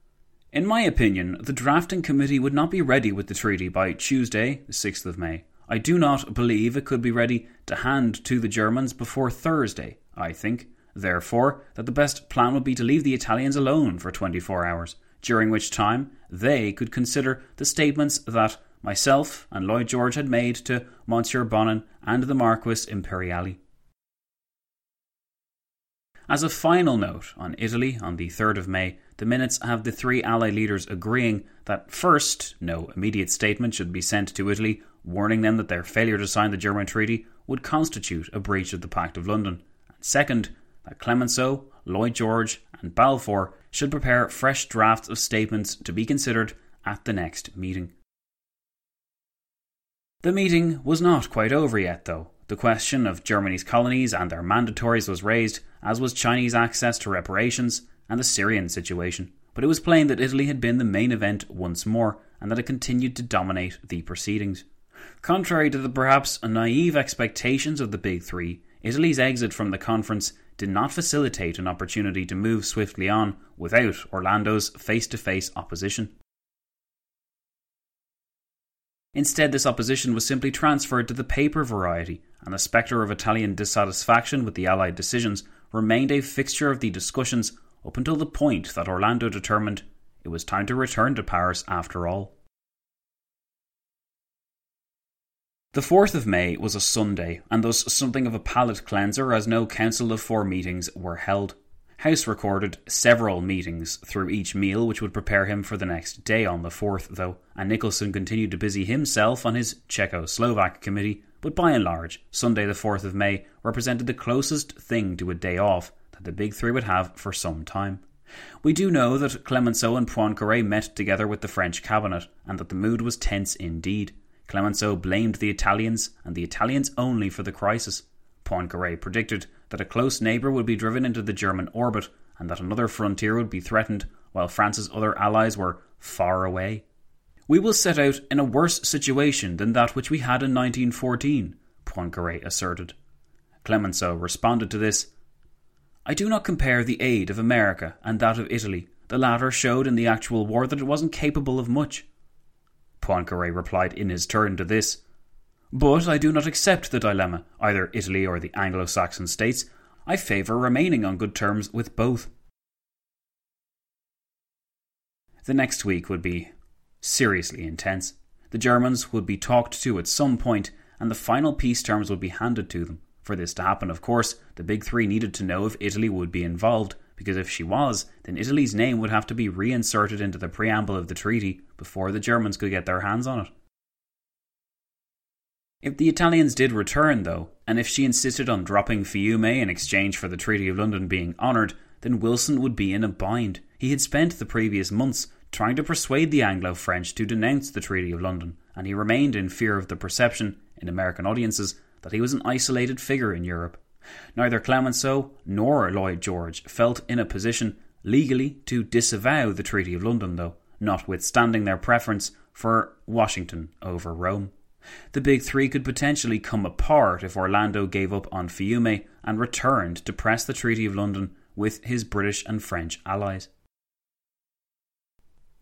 In my opinion, the drafting committee would not be ready with the treaty by Tuesday, the 6th of May. I do not believe it could be ready to hand to the Germans before Thursday. I think, therefore, that the best plan would be to leave the Italians alone for 24 hours, during which time they could consider the statements that myself and Lloyd George had made to Monsieur Bonin and the Marquis Imperiali. As a final note on Italy on the 3rd of May, the minutes have the three Allied leaders agreeing that first, no immediate statement should be sent to Italy warning them that their failure to sign the German treaty would constitute a breach of the Pact of London, and second, that Clemenceau, Lloyd George, and Balfour should prepare fresh drafts of statements to be considered at the next meeting. The meeting was not quite over yet, though. The question of Germany's colonies and their mandatories was raised, as was Chinese access to reparations and the Syrian situation. But it was plain that Italy had been the main event once more, and that it continued to dominate the proceedings. Contrary to the perhaps naive expectations of the Big Three, Italy's exit from the conference did not facilitate an opportunity to move swiftly on without Orlando's face to face opposition. Instead, this opposition was simply transferred to the paper variety, and the spectre of Italian dissatisfaction with the Allied decisions remained a fixture of the discussions up until the point that Orlando determined it was time to return to Paris after all. The 4th of May was a Sunday, and thus something of a palate cleanser as no Council of Four meetings were held. House recorded several meetings through each meal, which would prepare him for the next day on the 4th, though, and Nicolson continued to busy himself on his Czechoslovak committee, but by and large, Sunday the 4th of May represented the closest thing to a day off that the Big Three would have for some time. We do know that Clemenceau and Poincaré met together with the French cabinet, and that the mood was tense indeed. Clemenceau blamed the Italians, and the Italians only, for the crisis. Poincaré predicted that a close neighbour would be driven into the German orbit, and that another frontier would be threatened, while France's other allies were far away. We will set out in a worse situation than that which we had in 1914, Poincaré asserted. Clemenceau responded to this I do not compare the aid of America and that of Italy. The latter showed in the actual war that it wasn't capable of much. Poincaré replied in his turn to this. But I do not accept the dilemma, either Italy or the Anglo Saxon states. I favour remaining on good terms with both. The next week would be seriously intense. The Germans would be talked to at some point, and the final peace terms would be handed to them. For this to happen, of course, the Big Three needed to know if Italy would be involved, because if she was, then Italy's name would have to be reinserted into the preamble of the treaty before the Germans could get their hands on it. If the Italians did return, though, and if she insisted on dropping Fiume in exchange for the Treaty of London being honoured, then Wilson would be in a bind. He had spent the previous months trying to persuade the Anglo French to denounce the Treaty of London, and he remained in fear of the perception, in American audiences, that he was an isolated figure in Europe. Neither Clemenceau nor Lloyd George felt in a position legally to disavow the Treaty of London, though, notwithstanding their preference for Washington over Rome. The Big Three could potentially come apart if Orlando gave up on Fiume and returned to press the Treaty of London with his British and French allies.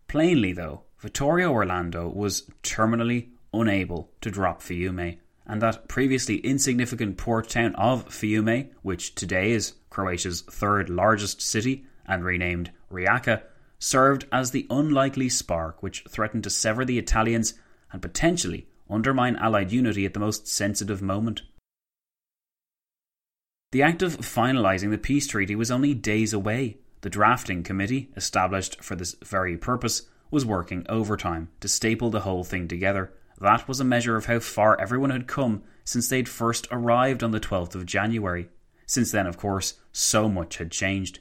Plainly, though, Vittorio Orlando was terminally unable to drop Fiume and that previously insignificant port town of Fiume, which today is Croatia's third largest city and renamed Rijeka, served as the unlikely spark which threatened to sever the Italians and potentially undermine Allied unity at the most sensitive moment. The act of finalising the peace treaty was only days away. The drafting committee, established for this very purpose, was working overtime to staple the whole thing together that was a measure of how far everyone had come since they'd first arrived on the 12th of January. Since then, of course, so much had changed.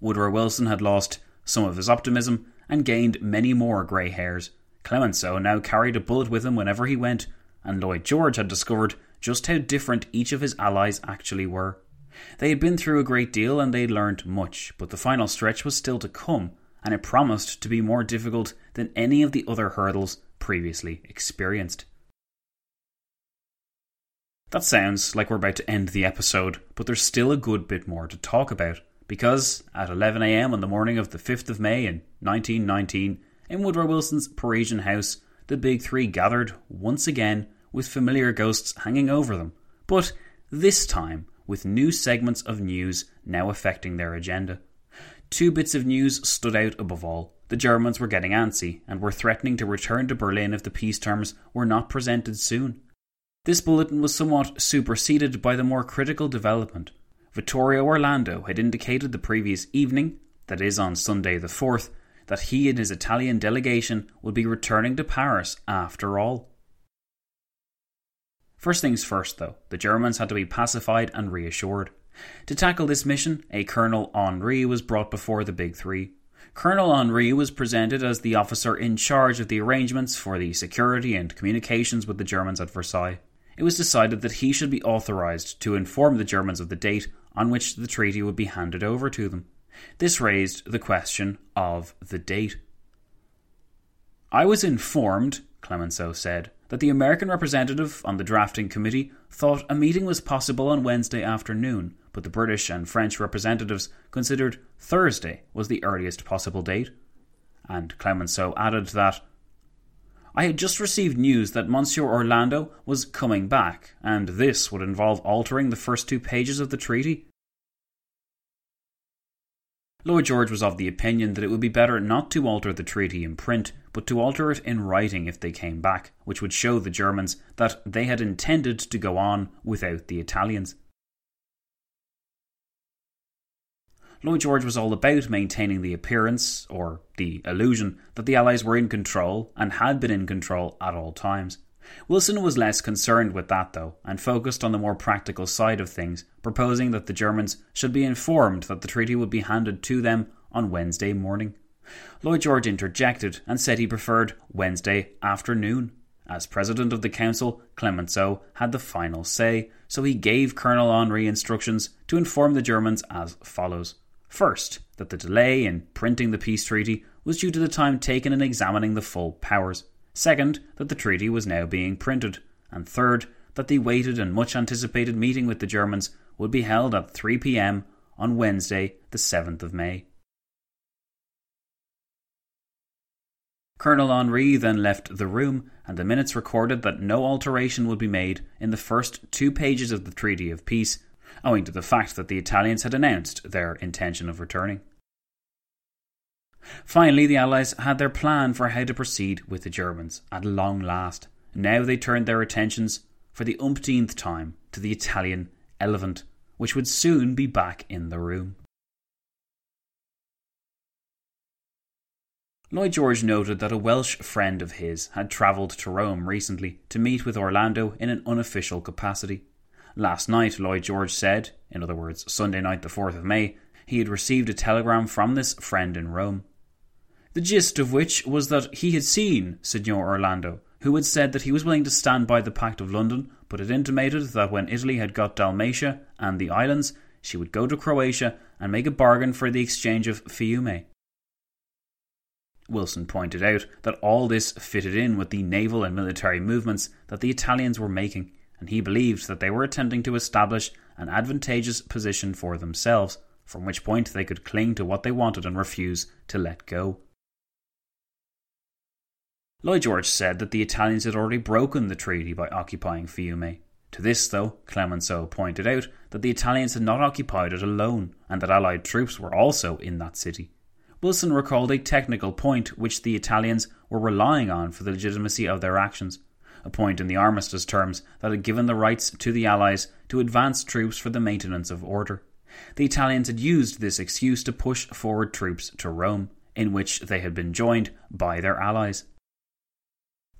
Woodrow Wilson had lost some of his optimism and gained many more grey hairs. Clemenceau now carried a bullet with him whenever he went, and Lloyd George had discovered just how different each of his allies actually were. They had been through a great deal and they'd learned much, but the final stretch was still to come, and it promised to be more difficult than any of the other hurdles previously experienced. That sounds like we're about to end the episode, but there's still a good bit more to talk about. Because at 11am on the morning of the 5th of May in 1919, in Woodrow Wilson's Parisian house, the Big Three gathered once again with familiar ghosts hanging over them, but this time with new segments of news now affecting their agenda. Two bits of news stood out above all. The Germans were getting antsy and were threatening to return to Berlin if the peace terms were not presented soon. This bulletin was somewhat superseded by the more critical development. Vittorio Orlando had indicated the previous evening, that is on Sunday the 4th, that he and his Italian delegation would be returning to Paris after all. First things first, though, the Germans had to be pacified and reassured. To tackle this mission, a Colonel Henri was brought before the Big Three. Colonel Henri was presented as the officer in charge of the arrangements for the security and communications with the Germans at Versailles. It was decided that he should be authorized to inform the Germans of the date on which the treaty would be handed over to them. This raised the question of the date. I was informed, Clemenceau said, that the American representative on the drafting committee thought a meeting was possible on Wednesday afternoon, but the British and French representatives considered Thursday was the earliest possible date. And Clemenceau added that I had just received news that Monsieur Orlando was coming back, and this would involve altering the first two pages of the treaty. Lloyd George was of the opinion that it would be better not to alter the treaty in print, but to alter it in writing if they came back, which would show the Germans that they had intended to go on without the Italians. Lloyd George was all about maintaining the appearance, or the illusion, that the Allies were in control and had been in control at all times. Wilson was less concerned with that, though, and focused on the more practical side of things, proposing that the Germans should be informed that the treaty would be handed to them on Wednesday morning. Lloyd George interjected and said he preferred Wednesday afternoon. As president of the council, Clemenceau had the final say, so he gave Colonel Henri instructions to inform the Germans as follows. First, that the delay in printing the peace treaty was due to the time taken in examining the full powers. Second, that the treaty was now being printed. And third, that the waited and much anticipated meeting with the Germans would be held at 3 pm on Wednesday, the 7th of May. Colonel Henri then left the room, and the minutes recorded that no alteration would be made in the first two pages of the Treaty of Peace, owing to the fact that the Italians had announced their intention of returning. Finally, the Allies had their plan for how to proceed with the Germans at long last. Now they turned their attentions for the umpteenth time to the Italian elephant, which would soon be back in the room. Lloyd George noted that a Welsh friend of his had travelled to Rome recently to meet with Orlando in an unofficial capacity. Last night, Lloyd George said, in other words, Sunday night, the 4th of May, he had received a telegram from this friend in Rome. The gist of which was that he had seen Signor Orlando, who had said that he was willing to stand by the Pact of London, but had intimated that when Italy had got Dalmatia and the islands, she would go to Croatia and make a bargain for the exchange of Fiume. Wilson pointed out that all this fitted in with the naval and military movements that the Italians were making, and he believed that they were attempting to establish an advantageous position for themselves, from which point they could cling to what they wanted and refuse to let go. Lloyd George said that the Italians had already broken the treaty by occupying Fiume. To this, though, Clemenceau pointed out that the Italians had not occupied it alone, and that Allied troops were also in that city. Wilson recalled a technical point which the Italians were relying on for the legitimacy of their actions, a point in the armistice terms that had given the rights to the Allies to advance troops for the maintenance of order. The Italians had used this excuse to push forward troops to Rome, in which they had been joined by their allies.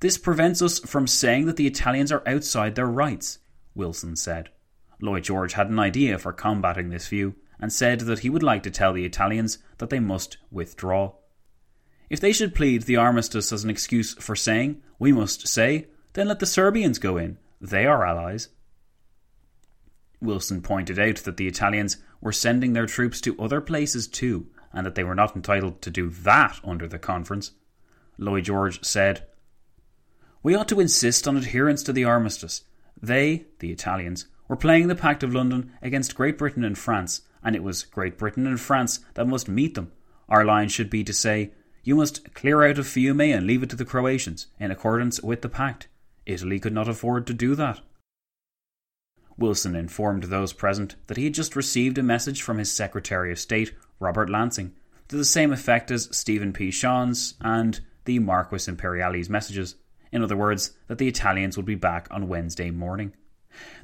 This prevents us from saying that the Italians are outside their rights, Wilson said. Lloyd George had an idea for combating this view, and said that he would like to tell the Italians that they must withdraw. If they should plead the armistice as an excuse for saying, we must say, then let the Serbians go in. They are allies. Wilson pointed out that the Italians were sending their troops to other places too, and that they were not entitled to do that under the conference. Lloyd George said, We ought to insist on adherence to the armistice. They, the Italians, were playing the Pact of London against Great Britain and France, and it was Great Britain and France that must meet them. Our line should be to say, You must clear out of Fiume and leave it to the Croatians, in accordance with the pact. Italy could not afford to do that. Wilson informed those present that he had just received a message from his Secretary of State, Robert Lansing, to the same effect as Stephen Pichon's and the Marquis Imperiali's messages. In other words, that the Italians would be back on Wednesday morning.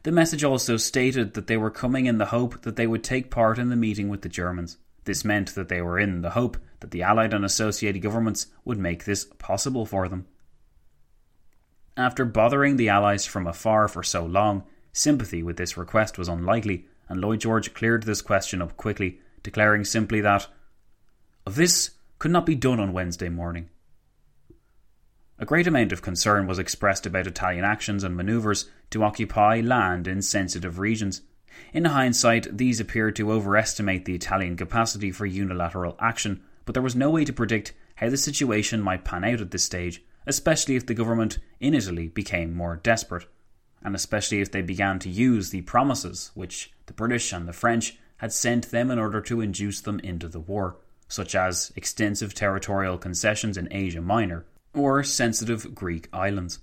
The message also stated that they were coming in the hope that they would take part in the meeting with the Germans. This meant that they were in the hope that the Allied and associated governments would make this possible for them. After bothering the Allies from afar for so long, sympathy with this request was unlikely, and Lloyd George cleared this question up quickly, declaring simply that this could not be done on Wednesday morning. A great amount of concern was expressed about Italian actions and manoeuvres to occupy land in sensitive regions. In hindsight, these appeared to overestimate the Italian capacity for unilateral action, but there was no way to predict how the situation might pan out at this stage, especially if the government in Italy became more desperate, and especially if they began to use the promises which the British and the French had sent them in order to induce them into the war, such as extensive territorial concessions in Asia Minor or sensitive Greek islands.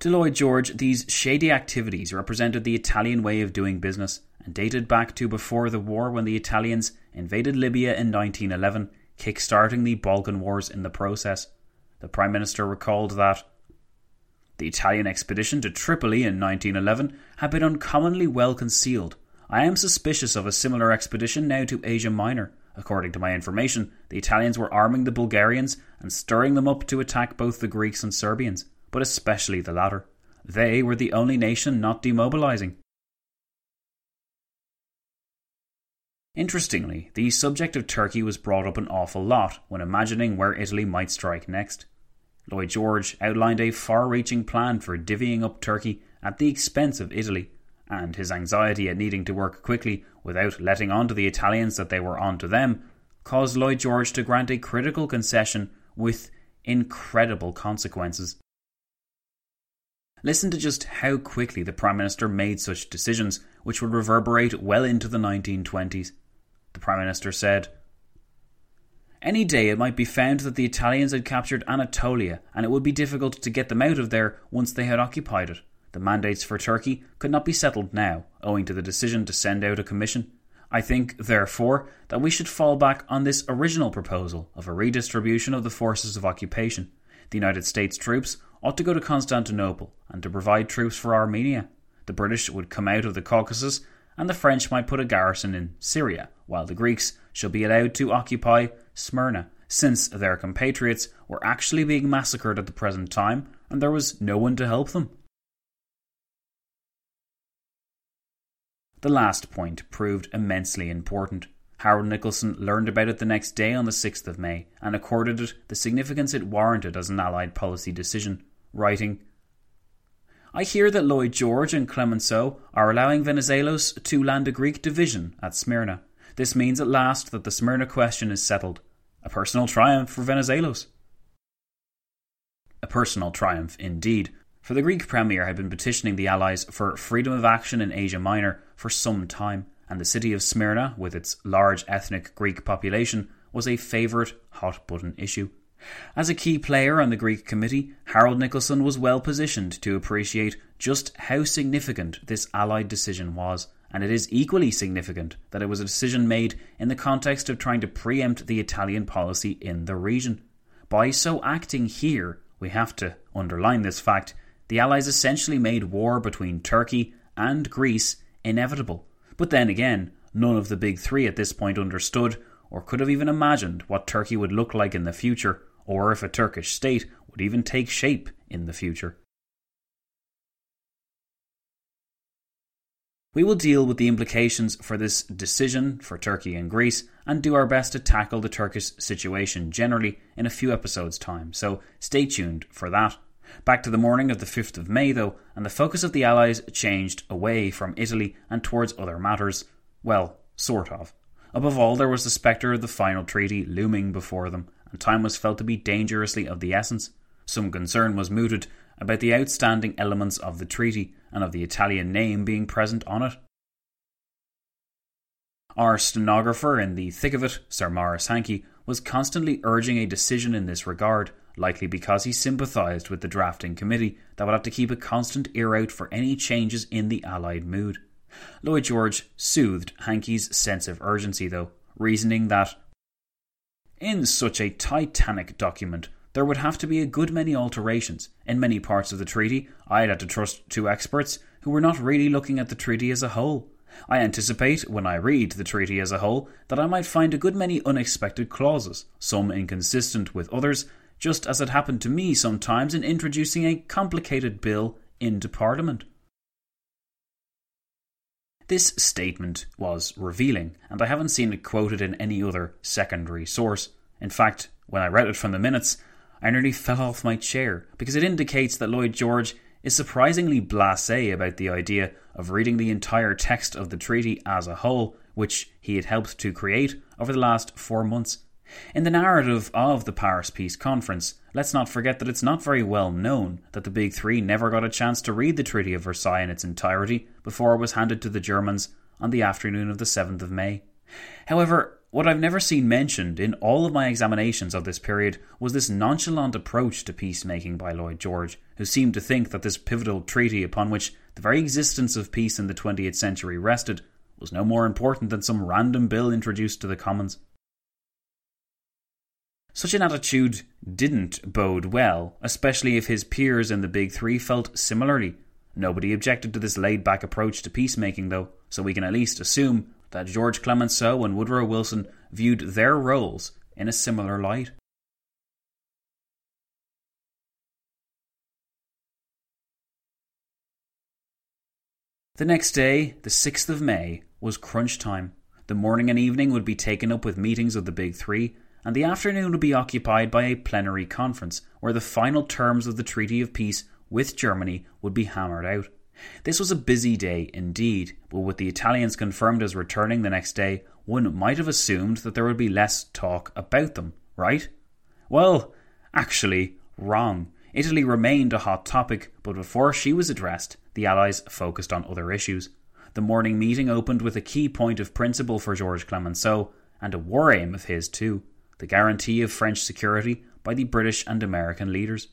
To Lloyd George, these shady activities represented the Italian way of doing business and dated back to before the war when the Italians invaded Libya in 1911, kick-starting the Balkan Wars in the process. The Prime Minister recalled that the Italian expedition to Tripoli in 1911 had been uncommonly well concealed. I am suspicious of a similar expedition now to Asia Minor. According to my information, the Italians were arming the Bulgarians and stirring them up to attack both the Greeks and Serbians, but especially the latter. They were the only nation not demobilizing. Interestingly, the subject of Turkey was brought up an awful lot when imagining where Italy might strike next. Lloyd George outlined a far reaching plan for divvying up Turkey at the expense of Italy, and his anxiety at needing to work quickly without letting on to the Italians that they were on to them caused Lloyd George to grant a critical concession with incredible consequences. Listen to just how quickly the Prime Minister made such decisions, which would reverberate well into the 1920s. The Prime Minister said, Any day it might be found that the Italians had captured Anatolia, and it would be difficult to get them out of there once they had occupied it. The mandates for Turkey could not be settled now, owing to the decision to send out a commission. I think, therefore, that we should fall back on this original proposal of a redistribution of the forces of occupation. The United States troops ought to go to Constantinople and to provide troops for Armenia. The British would come out of the Caucasus, and the French might put a garrison in Syria, while the Greeks should be allowed to occupy Smyrna, since their compatriots were actually being massacred at the present time, and there was no one to help them. The last point proved immensely important. Harold Nicolson learned about it the next day on the 6th of May and accorded it the significance it warranted as an Allied policy decision, writing, I hear that Lloyd George and Clemenceau are allowing Venizelos to land a Greek division at Smyrna. This means at last that the Smyrna question is settled. A personal triumph for Venizelos. A personal triumph indeed, for the Greek Premier had been petitioning the Allies for freedom of action in Asia Minor for some time, and the city of Smyrna, with its large ethnic Greek population, was a favourite hot button issue. As a key player on the Greek committee, Harold Nicolson was well positioned to appreciate just how significant this Allied decision was, and it is equally significant that it was a decision made in the context of trying to preempt the Italian policy in the region. By so acting here, we have to underline this fact, the Allies essentially made war between Turkey and Greece inevitable. But then again, none of the big three at this point understood or could have even imagined what Turkey would look like in the future, or if a Turkish state would even take shape in the future. We will deal with the implications for this decision for Turkey and Greece and do our best to tackle the Turkish situation generally in a few episodes' time, so stay tuned for that. Back to the morning of the 5th of May, though, and the focus of the Allies changed away from Italy and towards other matters. Well, sort of. Above all, there was the spectre of the final treaty looming before them, and time was felt to be dangerously of the essence. Some concern was mooted about the outstanding elements of the treaty and of the Italian name being present on it. Our stenographer in the thick of it, Sir Maurice Hankey, was constantly urging a decision in this regard, likely because he sympathised with the drafting committee that would have to keep a constant ear out for any changes in the Allied mood. Lloyd George soothed Hankey's sense of urgency, though, reasoning that in such a titanic document, there would have to be a good many alterations. In many parts of the treaty, I'd have to trust two experts who were not really looking at the treaty as a whole. I anticipate, when I read the treaty as a whole, that I might find a good many unexpected clauses, some inconsistent with others, just as it happened to me sometimes in introducing a complicated bill into Parliament. This statement was revealing, and I haven't seen it quoted in any other secondary source. In fact, when I read it from the minutes, I nearly fell off my chair because it indicates that Lloyd George is surprisingly blase about the idea of reading the entire text of the treaty as a whole, which he had helped to create over the last four months. In the narrative of the Paris Peace Conference, let's not forget that it's not very well known that the Big Three never got a chance to read the Treaty of Versailles in its entirety before it was handed to the Germans on the afternoon of the 7th of May. However, what I've never seen mentioned in all of my examinations of this period was this nonchalant approach to peacemaking by Lloyd George, who seemed to think that this pivotal treaty upon which the very existence of peace in the 20th century rested was no more important than some random bill introduced to the Commons. Such an attitude didn't bode well, especially if his peers in the Big Three felt similarly. Nobody objected to this laid back approach to peacemaking, though, so we can at least assume that George Clemenceau and Woodrow Wilson viewed their roles in a similar light. The next day, the 6th of May, was crunch time. The morning and evening would be taken up with meetings of the Big Three, and the afternoon would be occupied by a plenary conference where the final terms of the Treaty of Peace with Germany would be hammered out. This was a busy day indeed, but with the Italians confirmed as returning the next day, one might have assumed that there would be less talk about them, right? Well, actually, wrong. Italy remained a hot topic, but before she was addressed, the Allies focused on other issues. The morning meeting opened with a key point of principle for Georges Clemenceau, and a war aim of his too the guarantee of French security by the British and American leaders.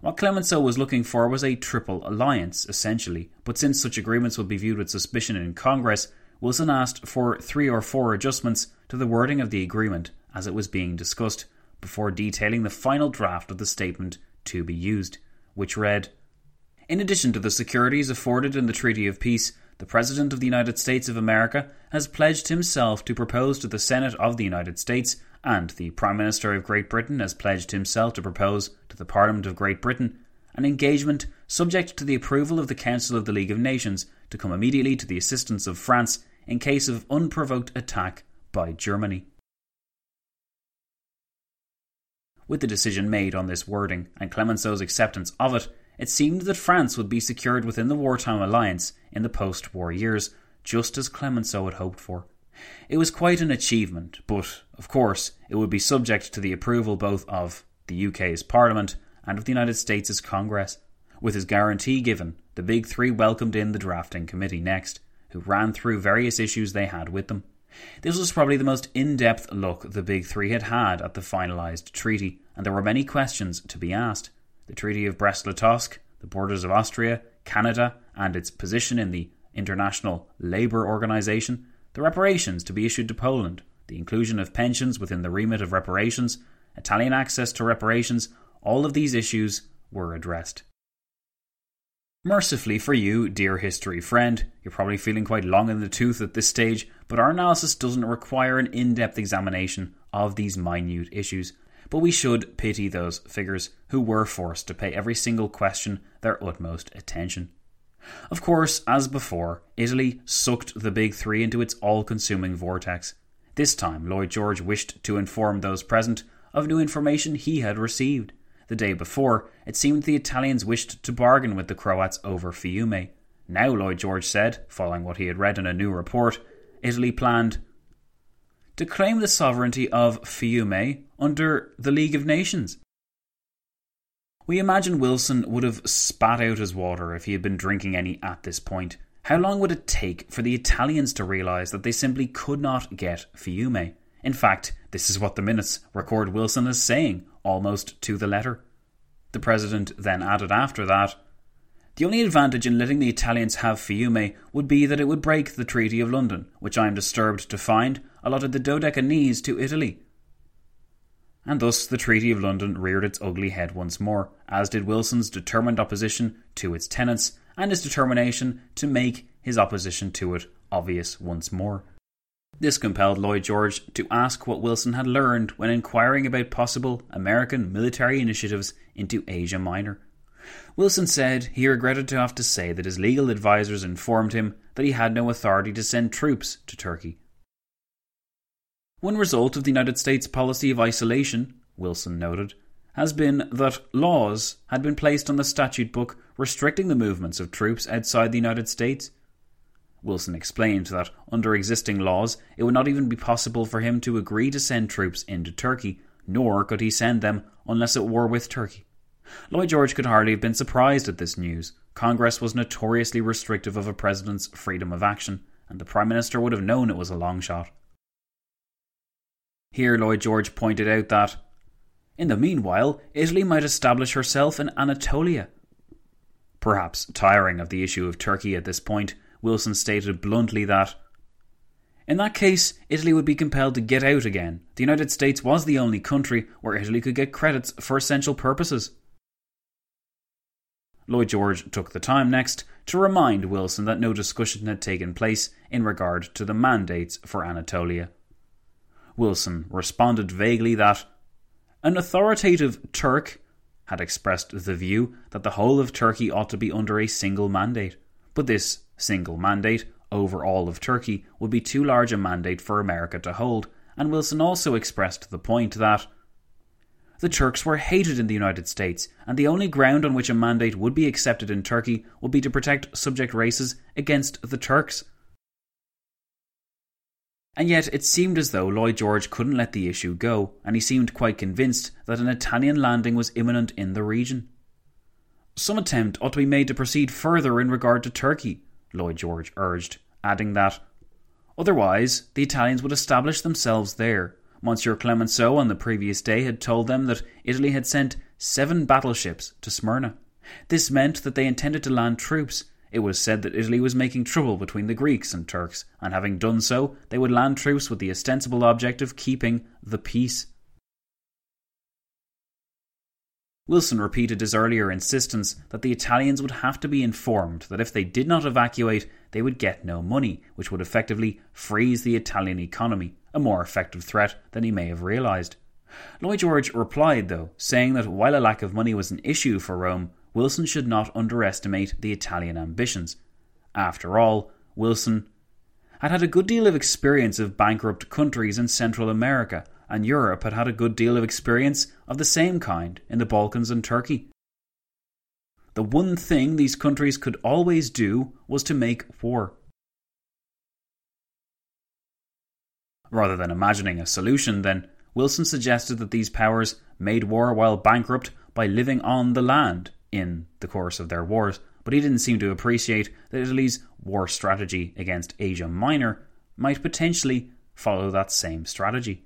What Clemenceau was looking for was a triple alliance, essentially, but since such agreements would be viewed with suspicion in Congress, Wilson asked for three or four adjustments to the wording of the agreement as it was being discussed, before detailing the final draft of the statement to be used, which read In addition to the securities afforded in the Treaty of Peace, the President of the United States of America has pledged himself to propose to the Senate of the United States and the Prime Minister of Great Britain has pledged himself to propose to the Parliament of Great Britain an engagement subject to the approval of the Council of the League of Nations to come immediately to the assistance of France in case of unprovoked attack by Germany. With the decision made on this wording and Clemenceau's acceptance of it, it seemed that France would be secured within the wartime alliance in the post war years, just as Clemenceau had hoped for. It was quite an achievement, but, of course, it would be subject to the approval both of the UK's Parliament and of the United States' Congress. With his guarantee given, the Big Three welcomed in the drafting committee next, who ran through various issues they had with them. This was probably the most in depth look the Big Three had had at the finalised treaty, and there were many questions to be asked. The Treaty of Brest Litovsk, the borders of Austria, Canada, and its position in the International Labour Organization, the reparations to be issued to Poland, the inclusion of pensions within the remit of reparations, Italian access to reparations, all of these issues were addressed. Mercifully for you, dear history friend, you're probably feeling quite long in the tooth at this stage, but our analysis doesn't require an in depth examination of these minute issues. But we should pity those figures who were forced to pay every single question their utmost attention. Of course, as before, Italy sucked the big three into its all consuming vortex. This time, Lloyd George wished to inform those present of new information he had received. The day before, it seemed the Italians wished to bargain with the Croats over Fiume. Now, Lloyd George said, following what he had read in a new report, Italy planned to claim the sovereignty of Fiume under the League of Nations. We imagine Wilson would have spat out his water if he had been drinking any at this point. How long would it take for the Italians to realise that they simply could not get Fiume? In fact, this is what the minutes record Wilson as saying, almost to the letter. The president then added after that The only advantage in letting the Italians have Fiume would be that it would break the Treaty of London, which I am disturbed to find allotted the Dodecanese to Italy. And thus the Treaty of London reared its ugly head once more, as did Wilson's determined opposition to its tenets and his determination to make his opposition to it obvious once more. This compelled Lloyd George to ask what Wilson had learned when inquiring about possible American military initiatives into Asia Minor. Wilson said he regretted to have to say that his legal advisers informed him that he had no authority to send troops to Turkey. One result of the United States policy of isolation, Wilson noted, has been that laws had been placed on the statute book restricting the movements of troops outside the United States. Wilson explained that under existing laws it would not even be possible for him to agree to send troops into Turkey, nor could he send them unless at war with Turkey. Lloyd George could hardly have been surprised at this news. Congress was notoriously restrictive of a president's freedom of action, and the Prime Minister would have known it was a long shot. Here, Lloyd George pointed out that in the meanwhile, Italy might establish herself in Anatolia. Perhaps tiring of the issue of Turkey at this point, Wilson stated bluntly that in that case, Italy would be compelled to get out again. The United States was the only country where Italy could get credits for essential purposes. Lloyd George took the time next to remind Wilson that no discussion had taken place in regard to the mandates for Anatolia. Wilson responded vaguely that an authoritative Turk had expressed the view that the whole of Turkey ought to be under a single mandate, but this single mandate over all of Turkey would be too large a mandate for America to hold, and Wilson also expressed the point that the Turks were hated in the United States, and the only ground on which a mandate would be accepted in Turkey would be to protect subject races against the Turks. And yet it seemed as though Lloyd George couldn't let the issue go, and he seemed quite convinced that an Italian landing was imminent in the region. Some attempt ought to be made to proceed further in regard to Turkey, Lloyd George urged, adding that otherwise the Italians would establish themselves there. Monsieur Clemenceau on the previous day had told them that Italy had sent seven battleships to Smyrna. This meant that they intended to land troops, it was said that Italy was making trouble between the Greeks and Turks, and having done so, they would land troops with the ostensible object of keeping the peace. Wilson repeated his earlier insistence that the Italians would have to be informed that if they did not evacuate, they would get no money, which would effectively freeze the Italian economy, a more effective threat than he may have realised. Lloyd George replied, though, saying that while a lack of money was an issue for Rome, Wilson should not underestimate the Italian ambitions. After all, Wilson had had a good deal of experience of bankrupt countries in Central America, and Europe had had a good deal of experience of the same kind in the Balkans and Turkey. The one thing these countries could always do was to make war. Rather than imagining a solution, then, Wilson suggested that these powers made war while bankrupt by living on the land in the course of their wars, but he didn't seem to appreciate that Italy's war strategy against Asia Minor might potentially follow that same strategy.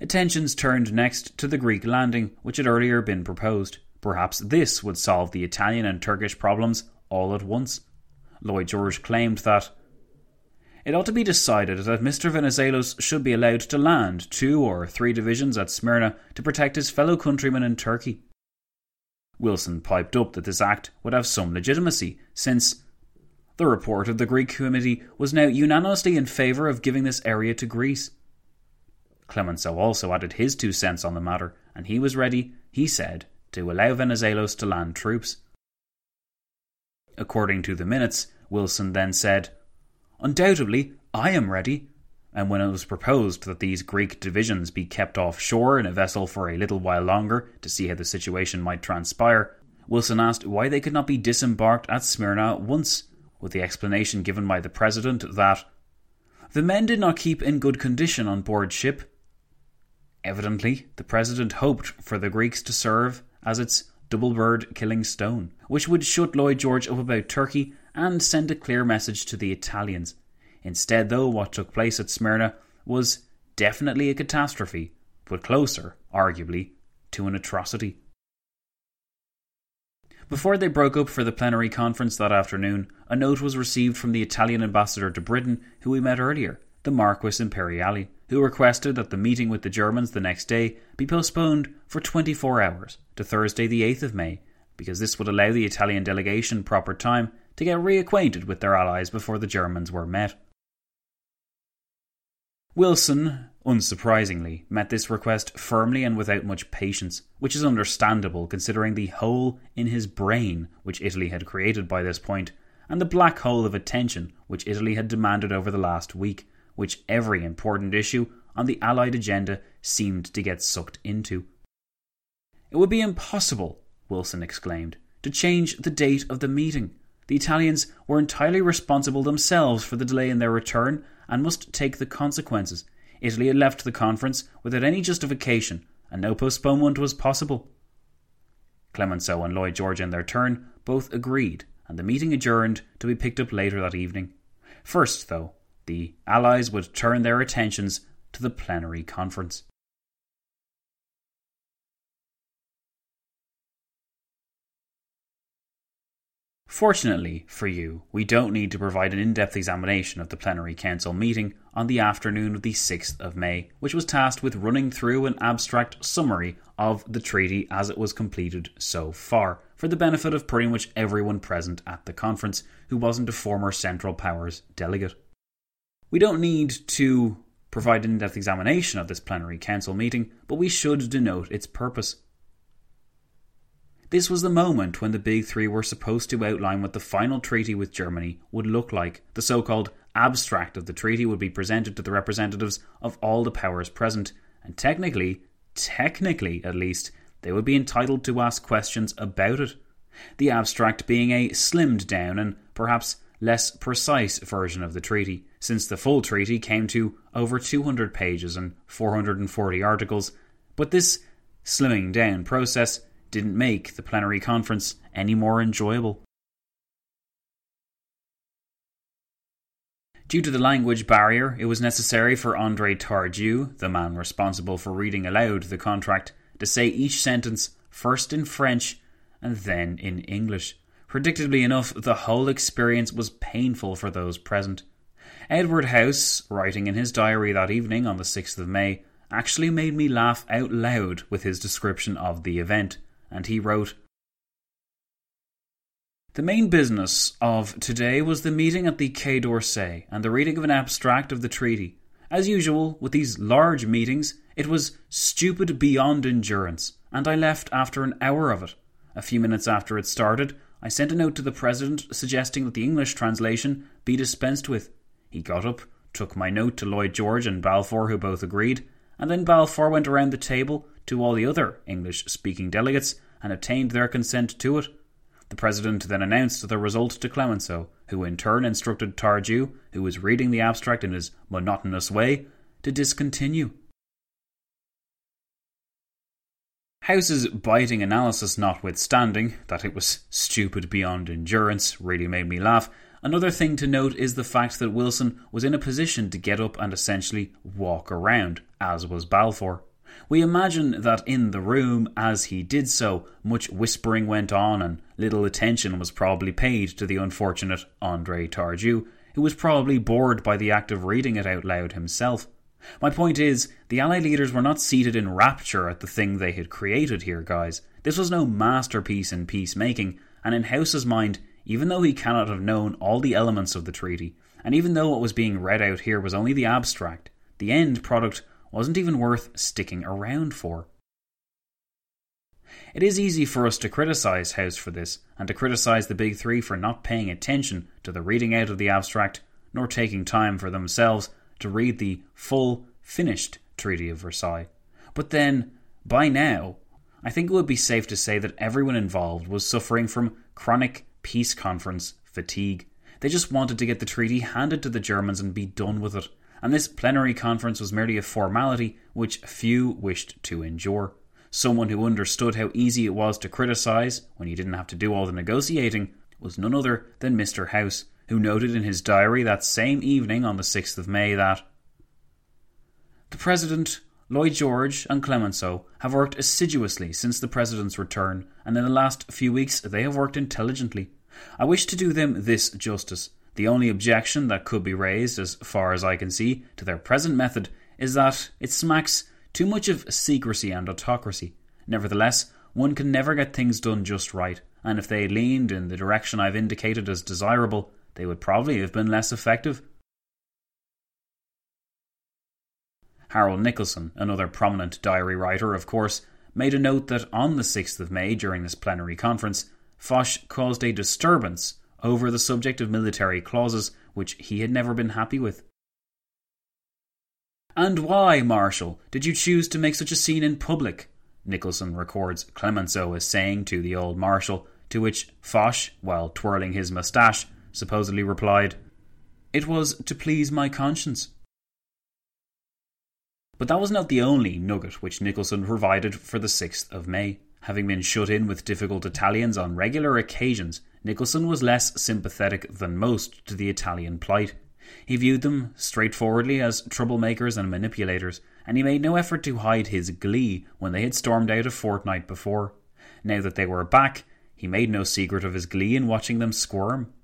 Attentions turned next to the Greek landing, which had earlier been proposed. Perhaps this would solve the Italian and Turkish problems all at once. Lloyd George claimed that it ought to be decided that Mr. Venizelos should be allowed to land two or three divisions at Smyrna to protect his fellow countrymen in Turkey. Wilson piped up that this act would have some legitimacy, since the report of the Greek committee was now unanimously in favour of giving this area to Greece. Clemenceau also added his two cents on the matter, and he was ready, he said, to allow Venizelos to land troops. According to the minutes, Wilson then said, Undoubtedly, I am ready. And when it was proposed that these Greek divisions be kept offshore in a vessel for a little while longer to see how the situation might transpire, Wilson asked why they could not be disembarked at Smyrna at once, with the explanation given by the President that the men did not keep in good condition on board ship. Evidently, the President hoped for the Greeks to serve as its double bird killing stone, which would shut Lloyd George up about Turkey and send a clear message to the Italians. Instead, though, what took place at Smyrna was definitely a catastrophe, but closer, arguably, to an atrocity. Before they broke up for the plenary conference that afternoon, a note was received from the Italian ambassador to Britain, who we met earlier, the Marquis Imperiali, who requested that the meeting with the Germans the next day be postponed for 24 hours to Thursday, the 8th of May, because this would allow the Italian delegation proper time to get reacquainted with their allies before the Germans were met. Wilson, unsurprisingly, met this request firmly and without much patience, which is understandable considering the hole in his brain which Italy had created by this point, and the black hole of attention which Italy had demanded over the last week, which every important issue on the Allied agenda seemed to get sucked into. It would be impossible, Wilson exclaimed, to change the date of the meeting. The Italians were entirely responsible themselves for the delay in their return and must take the consequences. Italy had left the conference without any justification, and no postponement was possible. Clemenceau and Lloyd George, in their turn, both agreed, and the meeting adjourned to be picked up later that evening. First, though, the Allies would turn their attentions to the plenary conference. Fortunately for you, we don't need to provide an in depth examination of the plenary council meeting on the afternoon of the 6th of May, which was tasked with running through an abstract summary of the treaty as it was completed so far, for the benefit of pretty much everyone present at the conference who wasn't a former Central Powers delegate. We don't need to provide an in depth examination of this plenary council meeting, but we should denote its purpose. This was the moment when the Big Three were supposed to outline what the final treaty with Germany would look like. The so called abstract of the treaty would be presented to the representatives of all the powers present, and technically, technically at least, they would be entitled to ask questions about it. The abstract being a slimmed down and perhaps less precise version of the treaty, since the full treaty came to over 200 pages and 440 articles. But this slimming down process didn't make the plenary conference any more enjoyable. Due to the language barrier, it was necessary for Andre Tardieu, the man responsible for reading aloud the contract, to say each sentence first in French and then in English. Predictably enough, the whole experience was painful for those present. Edward House, writing in his diary that evening on the 6th of May, actually made me laugh out loud with his description of the event, and he wrote The main business of today was the meeting at the Quai d'Orsay and the reading of an abstract of the treaty. As usual, with these large meetings, it was stupid beyond endurance, and I left after an hour of it. A few minutes after it started, I sent a note to the President suggesting that the English translation be dispensed with. He got up, took my note to Lloyd George and Balfour, who both agreed, and then Balfour went around the table to all the other English speaking delegates and obtained their consent to it. The President then announced the result to Clemenceau, who in turn instructed Tardieu, who was reading the abstract in his monotonous way, to discontinue. House's biting analysis notwithstanding, that it was stupid beyond endurance, really made me laugh. Another thing to note is the fact that Wilson was in a position to get up and essentially walk around, as was Balfour. We imagine that in the room, as he did so, much whispering went on and little attention was probably paid to the unfortunate Andre Tardieu, who was probably bored by the act of reading it out loud himself. My point is, the Allied leaders were not seated in rapture at the thing they had created here, guys. This was no masterpiece in peacemaking, and in House's mind, even though he cannot have known all the elements of the treaty, and even though what was being read out here was only the abstract, the end product wasn't even worth sticking around for. It is easy for us to criticise House for this, and to criticise the Big Three for not paying attention to the reading out of the abstract, nor taking time for themselves to read the full, finished Treaty of Versailles. But then, by now, I think it would be safe to say that everyone involved was suffering from chronic peace conference fatigue. They just wanted to get the treaty handed to the Germans and be done with it, and this plenary conference was merely a formality which few wished to endure. Someone who understood how easy it was to criticise when you didn't have to do all the negotiating was none other than Mr. House, who noted in his diary that same evening on the 6th of May that the President, Lloyd George, and Clemenceau have worked assiduously since the President's return, and in the last few weeks they have worked intelligently. I wish to do them this justice. The only objection that could be raised, as far as I can see, to their present method is that it smacks too much of secrecy and autocracy. Nevertheless, one can never get things done just right, and if they leaned in the direction I've indicated as desirable, they would probably have been less effective. Harold Nicolson, another prominent diary writer, of course, made a note that on the 6th of May, during this plenary conference, Foch caused a disturbance over the subject of military clauses, which he had never been happy with. And why, Marshal, did you choose to make such a scene in public? Nicolson records Clemenceau as saying to the old Marshal, to which Foch, while twirling his moustache, supposedly replied, It was to please my conscience. But that was not the only nugget which Nicolson provided for the 6th of May. Having been shut in with difficult Italians on regular occasions, Nicolson was less sympathetic than most to the Italian plight. He viewed them straightforwardly as troublemakers and manipulators, and he made no effort to hide his glee when they had stormed out a fortnight before. Now that they were back, he made no secret of his glee in watching them squirm.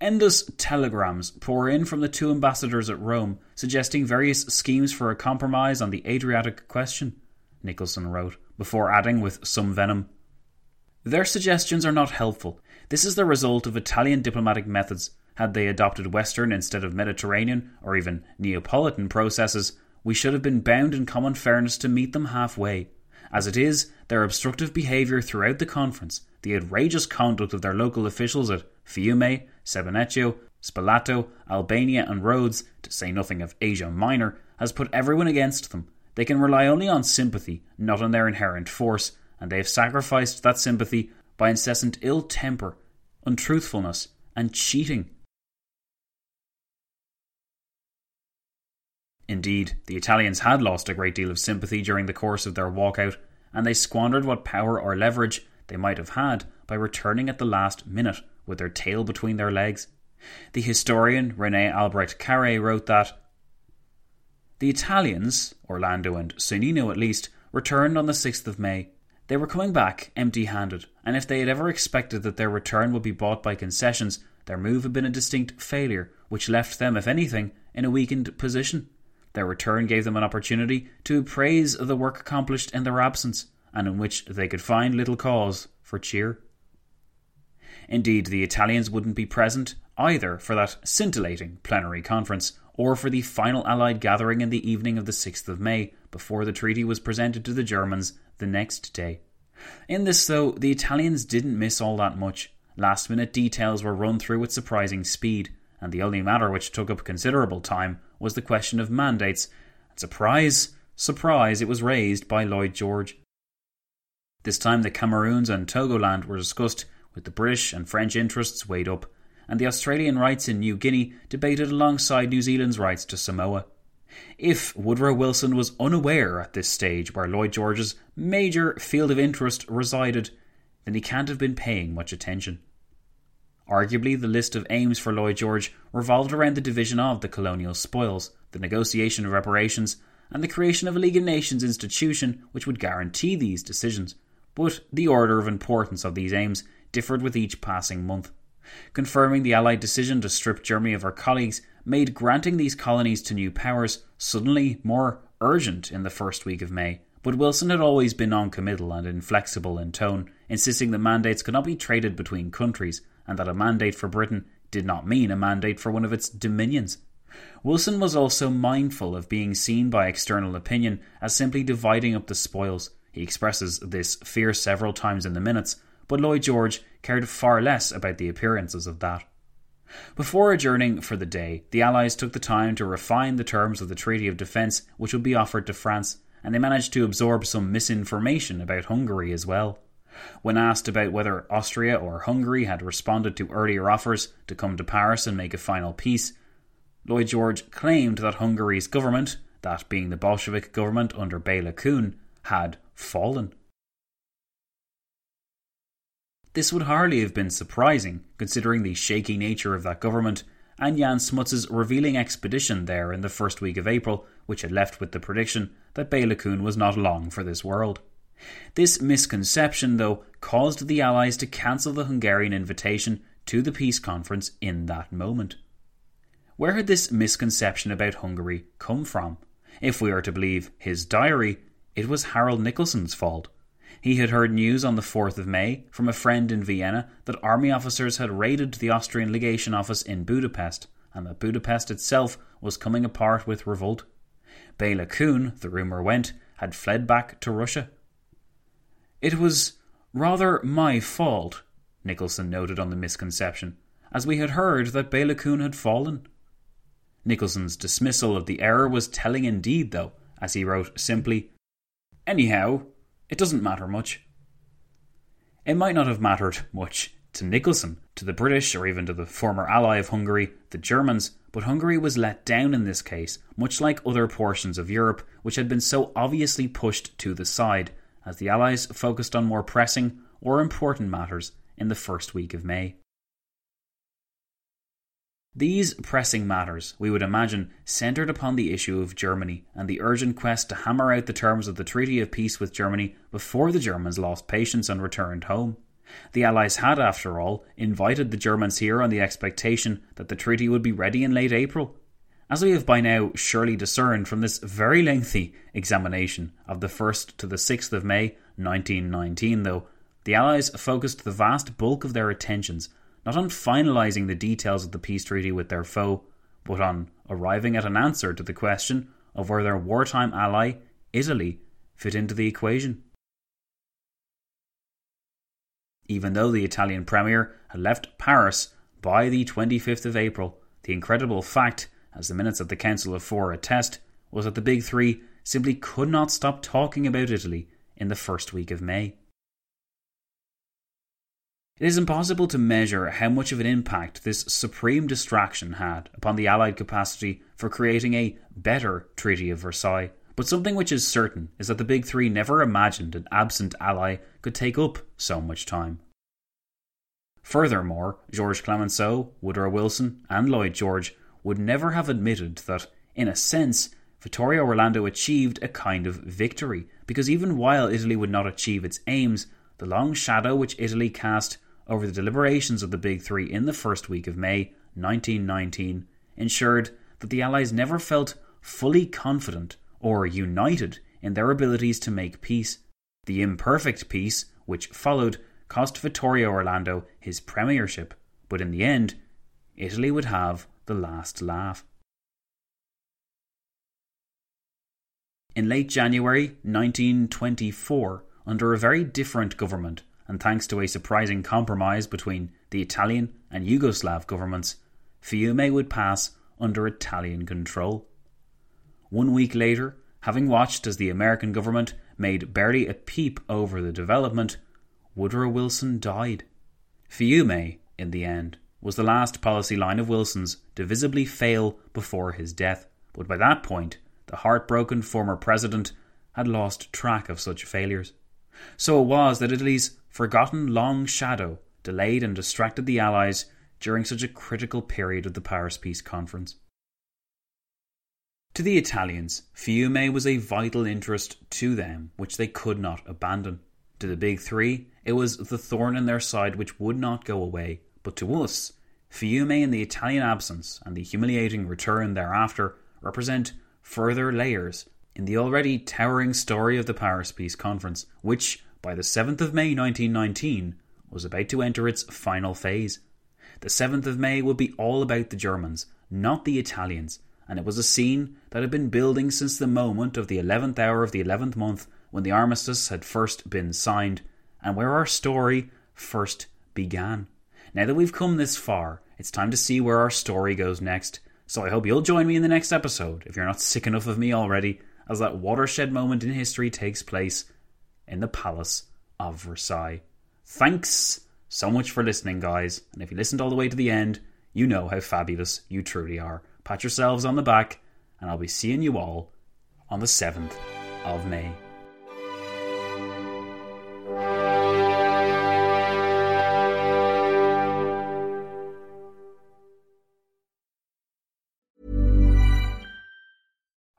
Endless telegrams pour in from the two ambassadors at Rome, suggesting various schemes for a compromise on the Adriatic question, Nicolson wrote, before adding with some venom. Their suggestions are not helpful. This is the result of Italian diplomatic methods. Had they adopted Western instead of Mediterranean or even Neapolitan processes, we should have been bound in common fairness to meet them halfway. As it is, their obstructive behaviour throughout the conference, the outrageous conduct of their local officials at Fiume, Sebenico, Spalato, Albania, and Rhodes, to say nothing of Asia Minor, has put everyone against them. They can rely only on sympathy, not on their inherent force, and they have sacrificed that sympathy by incessant ill temper, untruthfulness, and cheating. Indeed, the Italians had lost a great deal of sympathy during the course of their walkout, and they squandered what power or leverage they might have had by returning at the last minute with their tail between their legs. The historian Rene Albrecht Carré wrote that the Italians, Orlando and Sonnino at least, returned on the 6th of May. They were coming back empty handed, and if they had ever expected that their return would be bought by concessions, their move had been a distinct failure, which left them, if anything, in a weakened position. Their return gave them an opportunity to praise the work accomplished in their absence, and in which they could find little cause for cheer. Indeed, the Italians wouldn't be present either for that scintillating plenary conference or for the final Allied gathering in the evening of the 6th of May before the treaty was presented to the Germans the next day. In this, though, the Italians didn't miss all that much. Last minute details were run through with surprising speed, and the only matter which took up considerable time was the question of mandates, and surprise, surprise, it was raised by Lloyd George. This time the Cameroons and Togoland were discussed, with the British and French interests weighed up, and the Australian rights in New Guinea debated alongside New Zealand's rights to Samoa. If Woodrow Wilson was unaware at this stage where Lloyd George's major field of interest resided, then he can't have been paying much attention. Arguably, the list of aims for Lloyd George revolved around the division of the colonial spoils, the negotiation of reparations, and the creation of a League of Nations institution which would guarantee these decisions. But the order of importance of these aims differed with each passing month. Confirming the Allied decision to strip Germany of her colleagues made granting these colonies to new powers suddenly more urgent in the first week of May. But Wilson had always been noncommittal and inflexible in tone, insisting that mandates could not be traded between countries and that a mandate for Britain did not mean a mandate for one of its dominions. Wilson was also mindful of being seen by external opinion as simply dividing up the spoils. He expresses this fear several times in the minutes, but Lloyd George cared far less about the appearances of that. Before adjourning for the day, the Allies took the time to refine the terms of the Treaty of Defence which would be offered to France, and they managed to absorb some misinformation about Hungary as well. When asked about whether Austria or Hungary had responded to earlier offers to come to Paris and make a final peace, Lloyd George claimed that Hungary's government, that being the Bolshevik government under Bela Kun, had fallen. This would hardly have been surprising, considering the shaky nature of that government and Jan Smuts's revealing expedition there in the first week of April, which had left with the prediction that Bela was not long for this world. This misconception, though, caused the Allies to cancel the Hungarian invitation to the peace conference in that moment. Where had this misconception about Hungary come from? If we are to believe his diary, it was Harold Nicolson's fault. He had heard news on the 4th of May from a friend in Vienna that army officers had raided the Austrian legation office in Budapest, and that Budapest itself was coming apart with revolt. Bela Kun, the rumour went, had fled back to Russia. It was rather my fault, Nicolson noted on the misconception, as we had heard that Bela Kun had fallen. Nicolson's dismissal of the error was telling indeed, though, as he wrote simply, Anyhow, it doesn't matter much. It might not have mattered much to Nicolson, to the British, or even to the former ally of Hungary, the Germans, but Hungary was let down in this case, much like other portions of Europe which had been so obviously pushed to the side, as the Allies focused on more pressing or important matters in the first week of May. These pressing matters, we would imagine, centred upon the issue of Germany and the urgent quest to hammer out the terms of the Treaty of Peace with Germany before the Germans lost patience and returned home. The Allies had, after all, invited the Germans here on the expectation that the treaty would be ready in late April. As we have by now surely discerned from this very lengthy examination of the 1st to the 6th of May 1919, though, the Allies focused the vast bulk of their attentions not on finalising the details of the peace treaty with their foe, but on arriving at an answer to the question of where their wartime ally, Italy, fit into the equation. Even though the Italian Premier had left Paris by the 25th of April, the incredible fact, as the minutes of the Council of Four attest, was that the Big Three simply could not stop talking about Italy in the first week of May. It is impossible to measure how much of an impact this supreme distraction had upon the Allied capacity for creating a better Treaty of Versailles, but something which is certain is that the Big Three never imagined an absent ally could take up so much time. Furthermore, George Clemenceau, Woodrow Wilson, and Lloyd George would never have admitted that, in a sense, Vittorio Orlando achieved a kind of victory, because even while Italy would not achieve its aims, the long shadow which Italy cast over the deliberations of the Big Three in the first week of May 1919 ensured that the Allies never felt fully confident or united in their abilities to make peace. The imperfect peace which followed cost Vittorio Orlando his premiership, but in the end, Italy would have the last laugh. In late January 1924, under a very different government, and thanks to a surprising compromise between the Italian and Yugoslav governments, Fiume would pass under Italian control. One week later, having watched as the American government made barely a peep over the development, Woodrow Wilson died. Fiume, in the end, was the last policy line of Wilson's to visibly fail before his death, but by that point, the heartbroken former president had lost track of such failures. So it was that Italy's forgotten long shadow delayed and distracted the Allies during such a critical period of the Paris Peace Conference. To the Italians, Fiume was a vital interest to them which they could not abandon. To the Big Three, it was the thorn in their side which would not go away. But to us, Fiume and the Italian absence and the humiliating return thereafter represent further layers in the already towering story of the Paris Peace Conference, which, by the 7th of May 1919, was about to enter its final phase. The 7th of May would be all about the Germans, not the Italians, and it was a scene that had been building since the moment of the 11th hour of the 11th month when the armistice had first been signed, and where our story first began. Now that we've come this far, it's time to see where our story goes next. So I hope you'll join me in the next episode, if you're not sick enough of me already, as that watershed moment in history takes place in the Palace of Versailles. Thanks so much for listening, guys. And if you listened all the way to the end, you know how fabulous you truly are. Pat yourselves on the back, and I'll be seeing you all on the 7th of May.